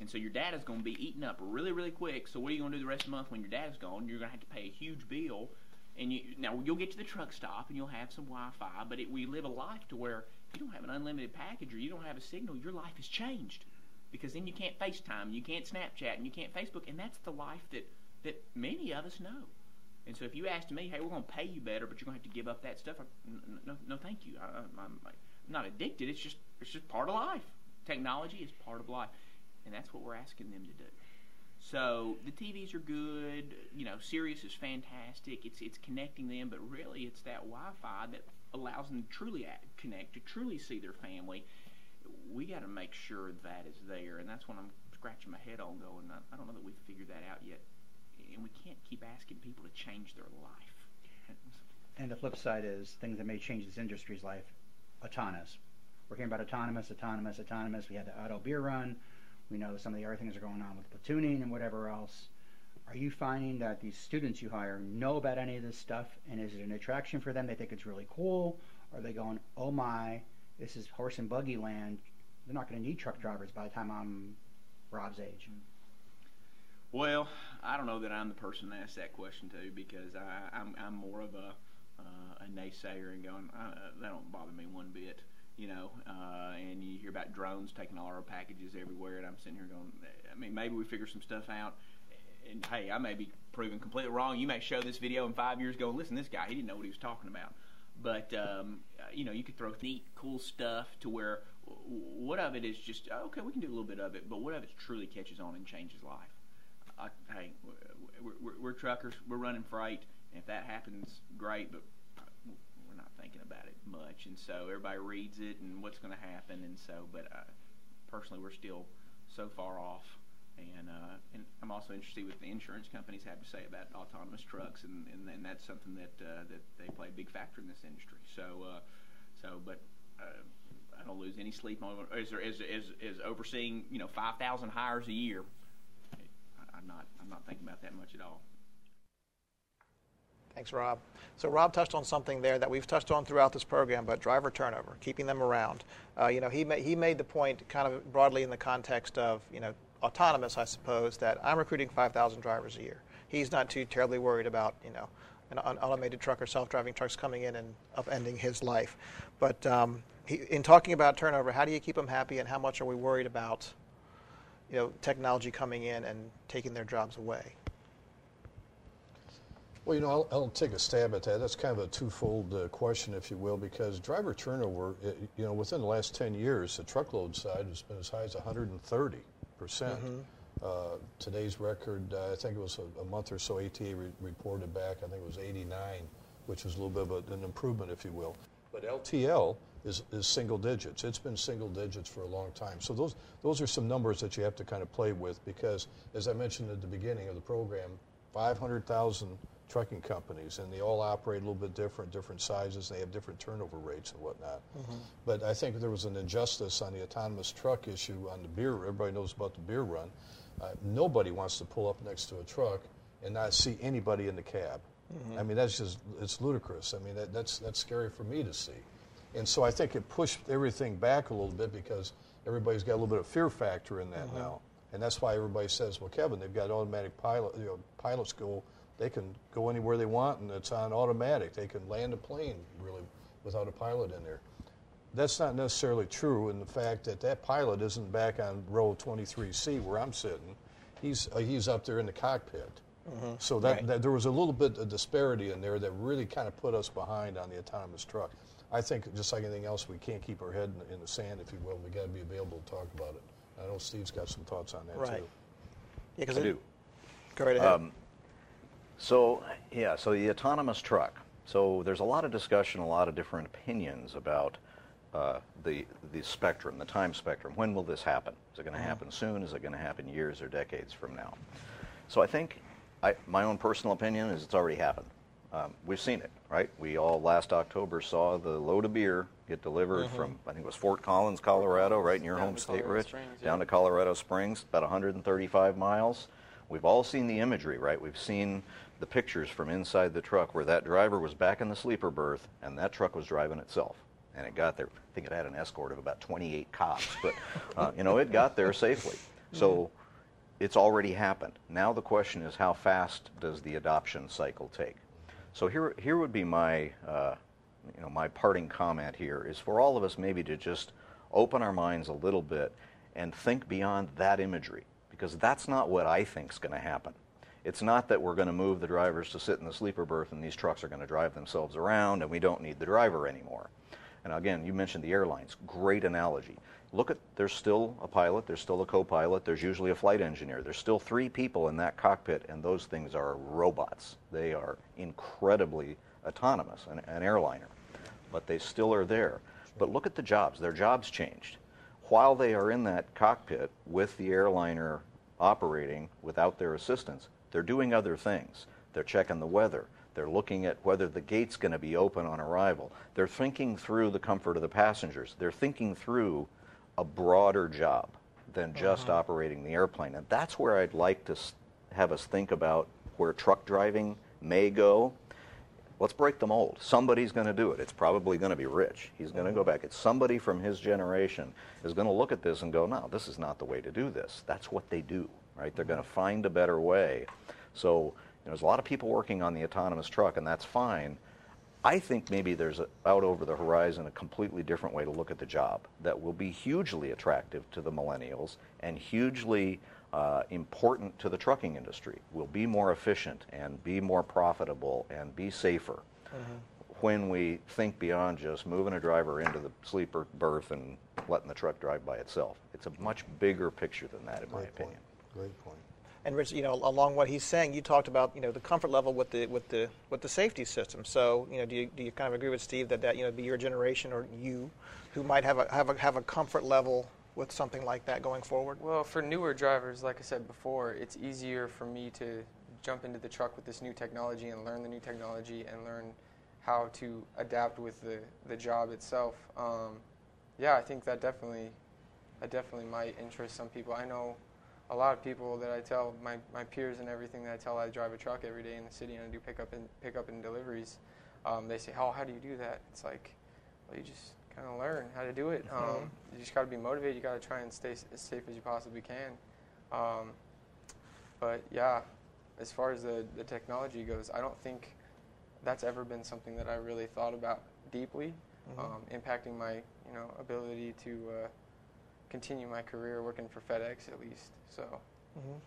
Speaker 11: And so your data's going to be eaten up really, really quick. So what are you going to do the rest of the month when your data's gone? You're going to have to pay a huge bill. And you, now you'll get to the truck stop and you'll have some Wi-Fi. But it, we live a life to where if you don't have an unlimited package or you don't have a signal, your life has changed. Because then you can't FaceTime, you can't Snapchat, and you can't Facebook. And that's the life that, that many of us know. And so if you asked me, hey, we're going to pay you better, but you're going to have to give up that stuff, I, n- no, no, thank you. I, I'm, I'm not addicted. It's just it's just part of life. Technology is part of life, and that's what we're asking them to do. So the TVs are good. You know, Sirius is fantastic. It's it's connecting them, but really it's that Wi-Fi that allows them to truly connect, to truly see their family. We got to make sure that is there, and that's what I'm scratching my head on, going, I, I don't know that we've figured that out yet, and we can't keep asking people to change their life. (laughs)
Speaker 8: And the flip side is things that may change this industry's life, autonomous. We're hearing about autonomous, autonomous, autonomous. We had the Otto beer run. We know some of the other things are going on with platooning and whatever else. Are you finding that these students you hire know about any of this stuff, and is it an attraction for them? They think it's really cool. Are they going, oh my, this is horse and buggy land. They're not going to need truck drivers by the time I'm Rob's age.
Speaker 11: Well, I don't know that I'm the person to ask that question to because I, I'm, I'm more of a uh, a naysayer and going, uh, that don't bother me one bit, you know. Uh, and you hear about drones taking all our packages everywhere, and I'm sitting here going, I mean, maybe we figure some stuff out. And hey, I may be proven completely wrong. You may show this video in five years, going, listen, this guy, he didn't know what he was talking about. But um, you know, you could throw neat, cool stuff to where what of it is just okay. We can do a little bit of it, but what of it truly catches on and changes life? I, hey, we're, we're, we're truckers. We're running freight and if that happens, great, but we're not thinking about it much. And so everybody reads it and what's going to happen. And so, but uh, personally, we're still so far off. And, uh, and I'm also interested what the insurance companies have to say about autonomous trucks, and, and, and that's something that uh, that they play a big factor in this industry. So, uh, so, but uh, I don't lose any sleep on as, as, as overseeing you know 5,000 hires a year. I'm not I'm not thinking about that much at all.
Speaker 2: Thanks, Rob. So Rob touched on something there that we've touched on throughout this program, but driver turnover, keeping them around. Uh, you know, he ma- he made the point kind of broadly in the context of you know autonomous, I suppose, that I'm recruiting 5,000 drivers a year. He's not too terribly worried about you know an automated truck or self-driving trucks coming in and upending his life. But um, he, in talking about turnover, how do you keep them happy, and how much are we worried about you know technology coming in and taking their jobs away?
Speaker 4: Well, you know, I'll, I'll, take a stab at that. That's kind of a twofold uh, question, if you will, because driver turnover, it, you know, within the last 10 years, the truckload side has been as high as 130 percent. Mm-hmm. Uh, today's record, uh, I think it was a, a month or so, ATA re- reported back, I think it was 89, which was a little bit of an improvement, if you will. But LTL is, is single digits. It's been single digits for a long time. So those, those are some numbers that you have to kind of play with because, as I mentioned at the beginning of the program, 500,000 trucking companies, and they all operate a little bit different, different sizes. They have different turnover rates and whatnot. Mm-hmm. But I think there was an injustice on the autonomous truck issue on the beer. Everybody knows about the beer run. Uh, nobody wants to pull up next to a truck and not see anybody in the cab. Mm-hmm. I mean, that's just it's ludicrous. I mean, that, that's that's scary for me to see. And so I think it pushed everything back a little bit because everybody's got a little bit of fear factor in that mm-hmm. now. And that's why everybody says, well, Kevin, they've got automatic pilot, you know, pilots go they can go anywhere they want and it's on automatic. They can land a plane really without a pilot in there. That's not necessarily true in the fact that that pilot isn't back on row 23C where I'm sitting. He's, uh, he's up there in the cockpit. Mm-hmm. So that, right. that, there was a little bit of disparity in there that really kind of put us behind on the autonomous truck. I think just like anything else, we can't keep our head in, in the sand, if you will. We got to be available to talk about it. I know Steve's got some thoughts on that
Speaker 2: right.
Speaker 4: too.
Speaker 2: Yeah, because
Speaker 6: I do.
Speaker 2: Go right ahead. Um,
Speaker 6: so, yeah, so the autonomous truck. So there's a lot of discussion, a lot of different opinions about uh, the the spectrum, the time spectrum. When will this happen? Is it going to mm-hmm. happen soon? Is it going to happen years or decades from now? So I think I, my own personal opinion is it's already happened. Um, we've seen it, right? We all last October saw the load of beer get delivered mm-hmm. from I think it was Fort Collins, Colorado, right in your home state, Rich, Springs, down to Colorado Springs, about 135 miles. We've all seen the imagery, right? We've seen the pictures from inside the truck where that driver was back in the sleeper berth and that truck was driving itself. And it got there. I think it had an escort of about 28 cops, but uh, you know it got there safely. So it's already happened. Now the question is, how fast does the adoption cycle take? So here, here would be my, uh, you know, my parting comment here is for all of us maybe to just open our minds a little bit and think beyond that imagery, because that's not what I think is going to happen. It's not that we're going to move the drivers to sit in the sleeper berth and these trucks are going to drive themselves around and we don't need the driver anymore. And again, you mentioned the airlines. Great analogy. Look at, there's still a pilot, there's still a co pilot, there's usually a flight engineer. There's still three people in that cockpit, and those things are robots. They are incredibly autonomous, an, an airliner. But they still are there. But look at the jobs. Their jobs changed. while they are in that cockpit with the airliner operating without their assistance, they're doing other things. They're checking the weather. They're looking at whether the gate's going to be open on arrival. They're thinking through the comfort of the passengers. They're thinking through a broader job than just
Speaker 2: Mm-hmm.
Speaker 6: operating the airplane. And that's where I'd like to have us think about where truck driving may go. Let's break the mold. Somebody's going to do it. It's probably going to be Rich. He's going to go back. It's somebody from his generation is going to look at this and go, no, this is not the way to do this. That's what they do, right? They're going to find a better way. So you know, there's a lot of people working on the autonomous truck, and that's fine. I think maybe there's a, out over the horizon a completely different way to look at the job that will be hugely attractive to the millennials and hugely uh, important to the trucking industry. Will be more efficient and be more profitable and be safer when we think beyond just moving a driver into the sleeper berth and letting the truck drive by itself. It's a much bigger picture than that, in my
Speaker 4: Great point.
Speaker 6: Opinion.
Speaker 4: Great point.
Speaker 2: And Rich, you know, along what he's saying, you talked about you know the comfort level with the with the with the safety system. So you know, do you, do you kind of agree with Steve that that you know be your generation or you who might have a have a have a comfort level with something like that going forward?
Speaker 3: Well, for newer drivers, like I said before, it's easier for me to jump into the truck with this new technology and learn the new technology and learn how to adapt with the, the job itself. Um, yeah, I think that definitely that definitely might interest some people. I know a lot of people that I tell my, my peers and everything that I tell I drive a truck every day in the city and I do pickup and pickup and deliveries. Um, they say, "Oh, how do you do that?" It's like, well, you just kind of learn how to do it. Um, you just got to be motivated. You got to try and stay s- as safe as you possibly can. Um, but yeah, as far as the, the technology goes, I don't think that's ever been something that I really thought about deeply, um, impacting my you know ability to uh, continue my career working for FedEx at least. So
Speaker 2: Mhm.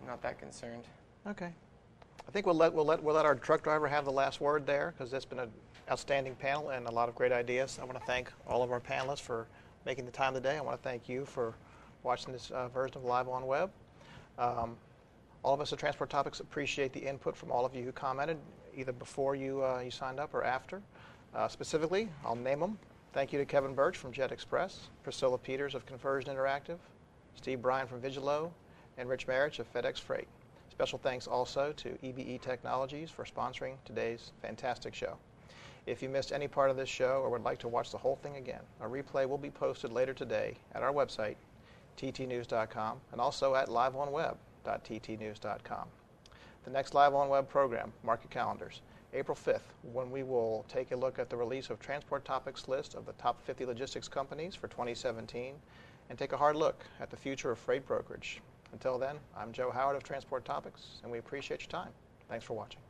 Speaker 3: I'm not that concerned.
Speaker 2: Okay. I think we'll let we'll let we'll let our truck driver have the last word there because that's been an outstanding panel and a lot of great ideas. I want to thank all of our panelists for making the time today. I want to thank you for watching this uh, version of Live on Web. Um, all of us at Transport Topics appreciate the input from all of you who commented, either before you uh, you signed up or after. Uh, specifically, I'll name them. Thank you to Kevin Burch from Jet Express, Priscilla Peters of Conversion Interactive, Steve Bryan from Vigillo, and Rich Marich of FedEx Freight. Special thanks also to EBE Technologies for sponsoring today's fantastic show. If you missed any part of this show or would like to watch the whole thing again, a replay will be posted later today at our website, ttnews.com, and also at liveonweb.ttnews.com. The next Live on Web program, mark your calendars, April 5th, when we will take a look at the release of Transport Topics list of the top 50 logistics companies for 2017 and take a hard look at the future of freight brokerage. Until then, I'm Joe Howard of Transport Topics, and we appreciate your time. Thanks for watching.